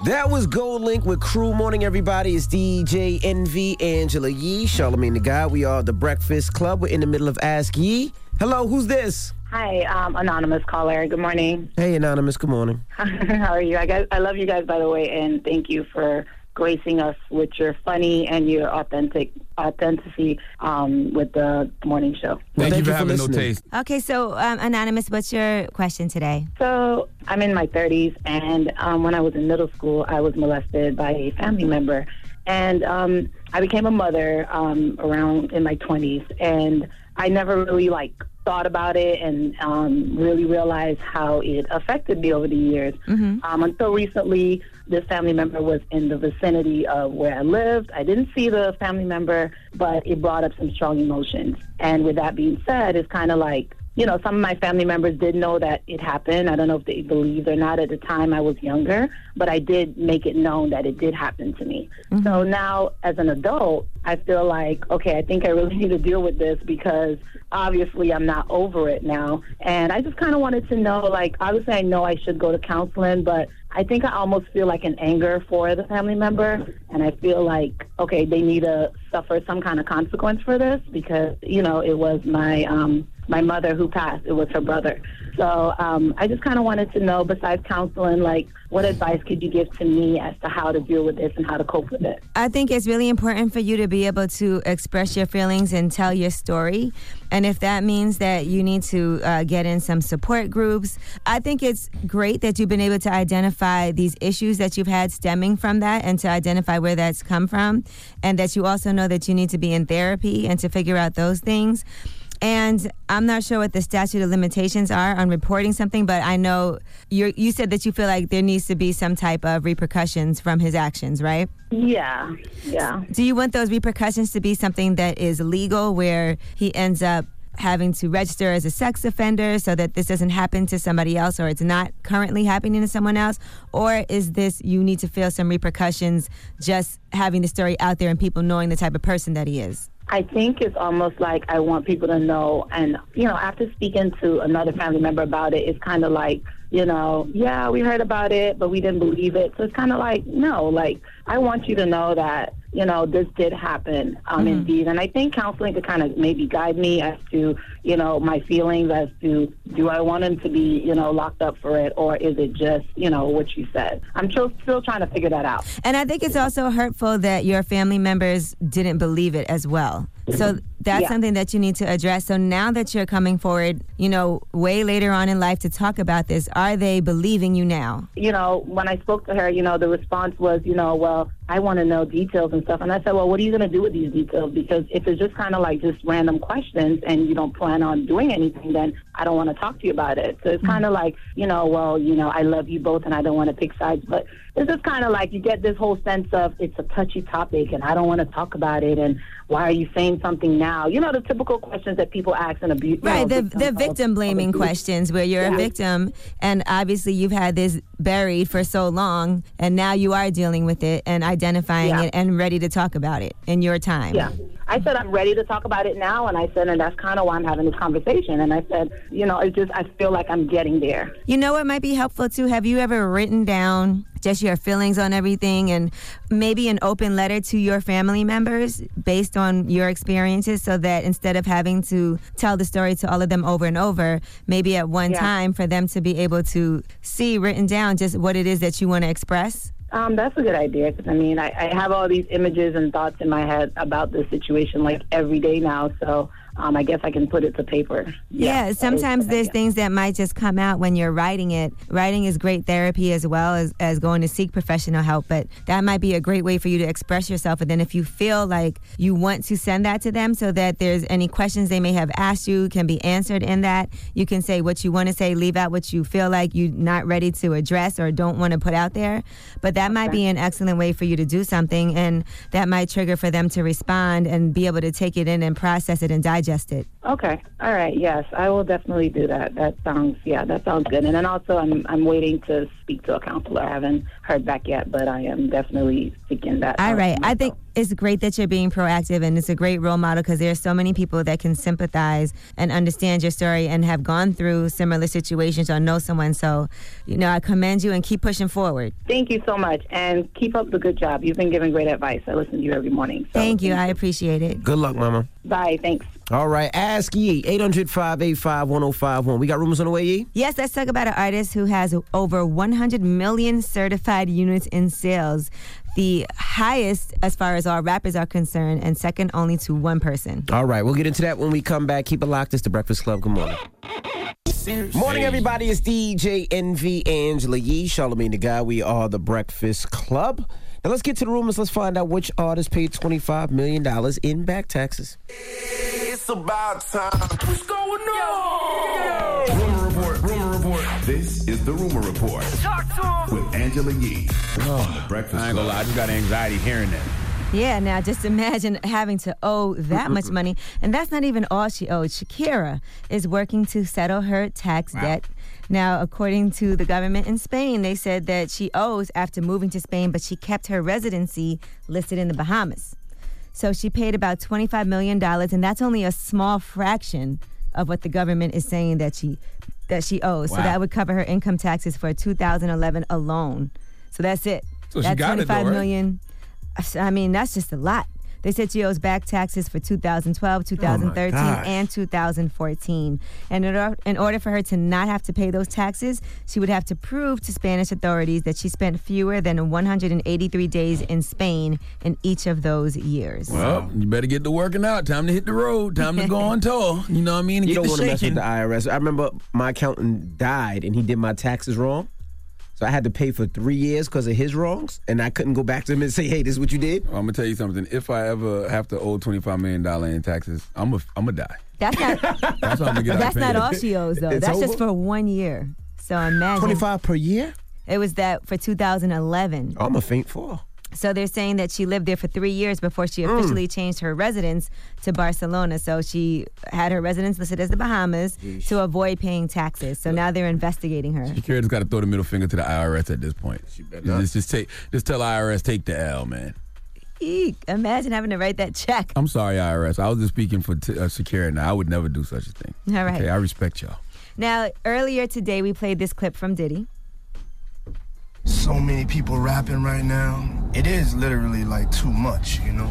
That was GoldLink with Crew Morning, everybody. It's DJ Envy, Angela Yee, Charlamagne the Guy. We are the Breakfast Club. We're in the middle of Ask Yee. Hello, who's this? Hi, um, anonymous caller. Good morning. Hey, Anonymous. Good morning. How are you? I guys, I love you guys, by the way, and thank you for gracing us with your funny and your authentic authenticity um, with the morning show. Thank, you for having no listening. taste. Okay. So, um, Anonymous, what's your question today? So I'm in my 30s, and um, when I was in middle school, I was molested by a family member, and um, I became a mother um, around in my 20s, and I never really like thought about it and um, really realized how it affected me over the years. Mm-hmm. Um, until recently, this family member was in the vicinity of where I lived. I didn't see the family member, but it brought up some strong emotions. And with that being said, it's kind of like you know, some of my family members did know that it happened. I don't know if they believed or not at the time. I was younger, but I did make it known that it did happen to me. So now, as an adult, I feel like, okay, I think I really need to deal with this because obviously I'm not over it now. And I just kind of wanted to know, like, obviously I know I should go to counseling, but I think I almost feel like an anger for the family member. And I feel like, okay, they need to suffer some kind of consequence for this because, you know, it was my, um, my mother who passed. It was her brother. So um, I just kind of wanted to know, besides counseling, like, what advice could you give to me as to how to deal with this and how to cope with it? I think it's really important for you to be able to express your feelings and tell your story. And if that means that you need to uh, get in some support groups, I think it's great that you've been able to identify these issues that you've had stemming from that and to identify where that's come from. And that you also know that you need to be in therapy and to figure out those things. And I'm not sure what the statute of limitations are on reporting something, but I know you you said that you feel like there needs to be some type of repercussions from his actions, right? Yeah, yeah. Do you want those repercussions to be something that is legal, where he ends up having to register as a sex offender so that this doesn't happen to somebody else or it's not currently happening to someone else? Or is this you need to feel some repercussions just having the story out there and people knowing the type of person that he is? I think it's almost like I want people to know. And, you know, after speaking to another family member about it, it's kind of like, you know, yeah, we heard about it, but we didn't believe it. So it's kind of like, no, like, I want you to know that, you know, this did happen, um, Mm-hmm. indeed. And I think counseling could kind of maybe guide me as to, you know, my feelings as to do I want him to be, you know, locked up for it or is it just, you know, what you said? I'm still, still trying to figure that out. And I think it's also hurtful that your family members didn't believe it as well. So that's Yeah. something that you need to address. So now that you're coming forward, you know, way later on in life to talk about this, are they believing you now? you know, when I spoke to her, you know, the response was, you know, well, I want to know details and stuff. And I said, well, what are you going to do with these details? Because if it's just kind of like just random questions and you don't plan on doing anything, then I don't want to talk to you about it. So it's mm. kind of like, you know, well, you know, I love you both and I don't want to pick sides. But it's just kind of like you get this whole sense of it's a touchy topic and I don't want to talk about it. And why are you saying something now? You know, the typical questions that people ask in abuse. Right, the, the victim blaming questions where you're Yeah. a victim and obviously you've had this buried for so long and now you are dealing with it and identifying Yeah. it and ready to talk about it in your time. Yeah. I said I'm ready to talk about it now, and I said, and that's kind of why I'm having this conversation. And I said, you know, it's just I feel like I'm getting there. You know what might be helpful too? Have you ever written down just your feelings on everything and maybe an open letter to your family members based on your experiences so that instead of having to tell the story to all of them over and over, maybe at one Yeah. time for them to be able to see written down just what it is that you want to express? Um, that's a good idea because I mean I, I have all these images and thoughts in my head about this situation like every day now. So um, I guess I can put it to paper. Yeah, sometimes there's things that might just come out when you're writing it. Writing is great therapy as well as, as going to seek professional help, but that might be a great way for you to express yourself. And then if you feel like you want to send that to them so that there's any questions they may have asked you can be answered in that, you can say what you want to say, leave out what you feel like you're not ready to address or don't want to put out there. But that might be an excellent way for you to do something, and that might trigger for them to respond and be able to take it in and process it and digest it. Okay. All right. Yes, I will definitely do that. That sounds yeah, that sounds good. And then also I'm I'm waiting to speak to a counselor. I haven't heard back yet, but I am definitely seeking that. All out. I think it's great that you're being proactive and it's a great role model because there are so many people that can sympathize and understand your story and have gone through similar situations or know someone. So, you know, I commend you and keep pushing forward. Thank you so much, and keep up the good job. You've been giving great advice. I listen to you every morning. So Thank you. I appreciate it. Good luck, Mama. Bye. Thanks. All right, ask Yee, 800 585 1051. We got rumors on the way, Yee? Yes, let's talk about an artist who has over 100 million certified units in sales, the highest as far as all rappers are concerned, and second only to one person. All right, we'll get into that when we come back. Keep it locked. It's the Breakfast Club. Good morning. Morning, everybody. It's DJ Envy Angela Yee, Charlamagne the Guy. We are the Breakfast Club. Now let's get to the rumors. Let's find out which artist paid $25 million in back taxes. It's about time. What's going on? Rumor report. Rumor report. This is the rumor report Talk to him. with Angela Yee on the Breakfast I ain't gonna lie, I just got anxiety hearing that. Yeah, now just imagine having to owe that much money. And that's not even all she owed. Shakira is working to settle her tax debt. Now, according to the government in Spain, they said that she owes after moving to Spain, but she kept her residency listed in the Bahamas. So she paid about $25 million, and that's only a small fraction of what the government is saying that she that she owes. So that would cover her income taxes for 2011 alone. So that's it. So she that's got it though, right? million. I mean, that's just a lot. They said she owes back taxes for 2012, 2013, gosh. and 2014. And in order, in order for her to not have to pay those taxes, she would have to prove to Spanish authorities that she spent fewer than 183 days in Spain in each of those years. Well, you better get to working out. Time to hit the road. Time to go on tour. You know what I mean? And You get don't want to mess with the IRS. I remember my accountant died and he did my taxes wrong. So I had to pay for three years because of his wrongs, and I couldn't go back to him and say, "Hey, this is what you did." I'm gonna tell you something. If I ever have to owe twenty five million dollar in taxes, I'm a I'm gonna die. That's not. That's how I'm gonna get that's not all she owes, though. It's that's just for one year. So imagine 25 per year? It was that for 2011. I'm a faint fall. So they're saying that she lived there for three years before she Mm. officially changed her residence to Barcelona. So she had her residence listed as the Bahamas to avoid paying taxes. So now they're investigating her. Shakira just got to throw the middle finger to the IRS at this point. Just, just take, just tell IRS take the L, man. Eek, imagine having to write that check. I'm sorry, IRS. I was just speaking for t- uh, Shakira. Now I would never do such a thing. All right. Okay, I respect y'all. Now, earlier today, we played this clip from Diddy. So many people rapping right now. It is literally like too much, you know?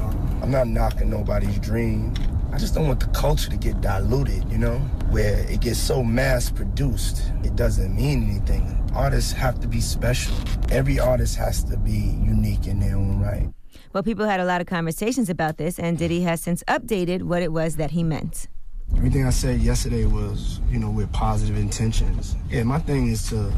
Um, I'm not knocking nobody's dream. I just don't want the culture to get diluted, you know? Where it gets so mass produced, it doesn't mean anything. Artists have to be special. Every artist has to be unique in their own right. Well, people had a lot of conversations about this, and Diddy has since updated what it was that he meant. Everything I said yesterday was, you know, with positive intentions. Yeah, my thing is to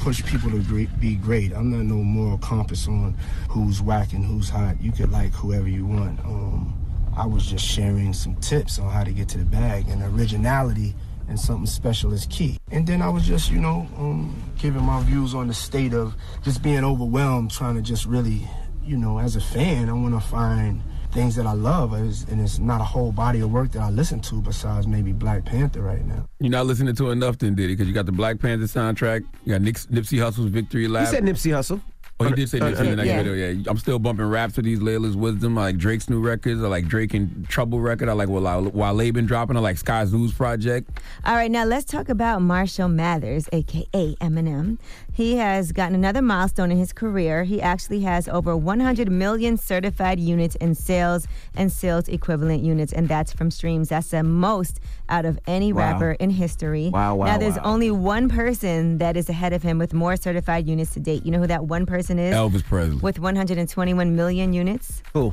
push people to gre- be great. I'm not no moral compass on who's whack and who's hot. You could like whoever you want. Um, I was just sharing some tips on how to get to the bag, and originality and something special is key. And then I was just, you know, um, giving my views on the state of just being overwhelmed, trying to just really, you know, as a fan, I want to find things that I love, It's- and it's not a whole body of work that I listen to besides maybe Black Panther right now. You're not listening to enough, then, Diddy, because you got the Black Panther soundtrack. You got Nix, Nipsey Hussle's Victory Lap. You said Nipsey Hussle. Oh, you did say Uh, Nipsey in the next yeah. video. Yeah, I'm still bumping raps with these Laila's Wisdom. I like Drake's new records. I like Drake and Trouble record. I like Wale, Wale been dropping. I like Skyzoo's project. All right, now let's talk about Marshall Mathers, aka Eminem. He has gotten another milestone in his career. He actually has over 100 million certified units in sales and sales equivalent units, and that's from streams. That's the most out of any Wow. rapper in history. Wow, wow, Now there's wow. only one person that is ahead of him with more certified units to date. You know who that one person is? Elvis Presley. With 121 million units. Who?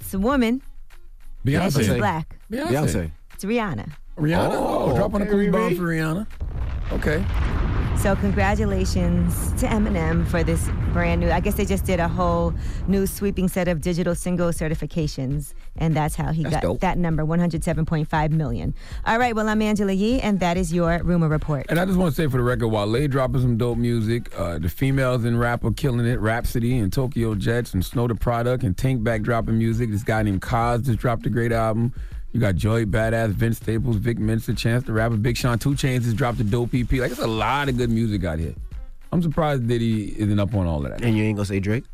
It's a woman. Beyonce. And she's black. Beyonce. Beyonce. It's Rihanna. Oh. Rihanna. Oh, Oh, drop on a okay, cool bomb for Rihanna. Okay. So congratulations to Eminem for this brand new. I guess they just did a whole new sweeping set of digital single certifications, and that's how he That's got dope. that number, 107.5 million. All right, well I'm Angela Yee, and that is your rumor report. And I just want to say for the record, Wale dropping some dope music. Uh, the females in rap are killing it. Rapsody and Tokyo Jetz and Snow the Product and Tank back dropping music. This guy named Kaz just dropped a great album. You got Joey Badass, Vince Staples, Vic Mensa, Chance the Rapper, Big Sean, 2 Chainz just dropped a dope EP. Like it's a lot of good music out here. I'm surprised Diddy isn't up on all of that. And you ain't gonna say Drake?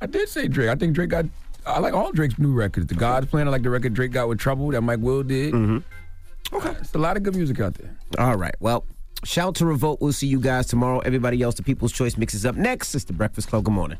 I did say Drake. I think Drake got. I like all Drake's new records. The God's Plan. I like the record Drake got with Trouble that Mike Will did. Mm-hmm. Okay, it's a lot of good music out there. All right. Well, shout to Revolt. We'll see you guys tomorrow. Everybody else, the People's Choice mixes up next. It's the Breakfast Club. Good morning.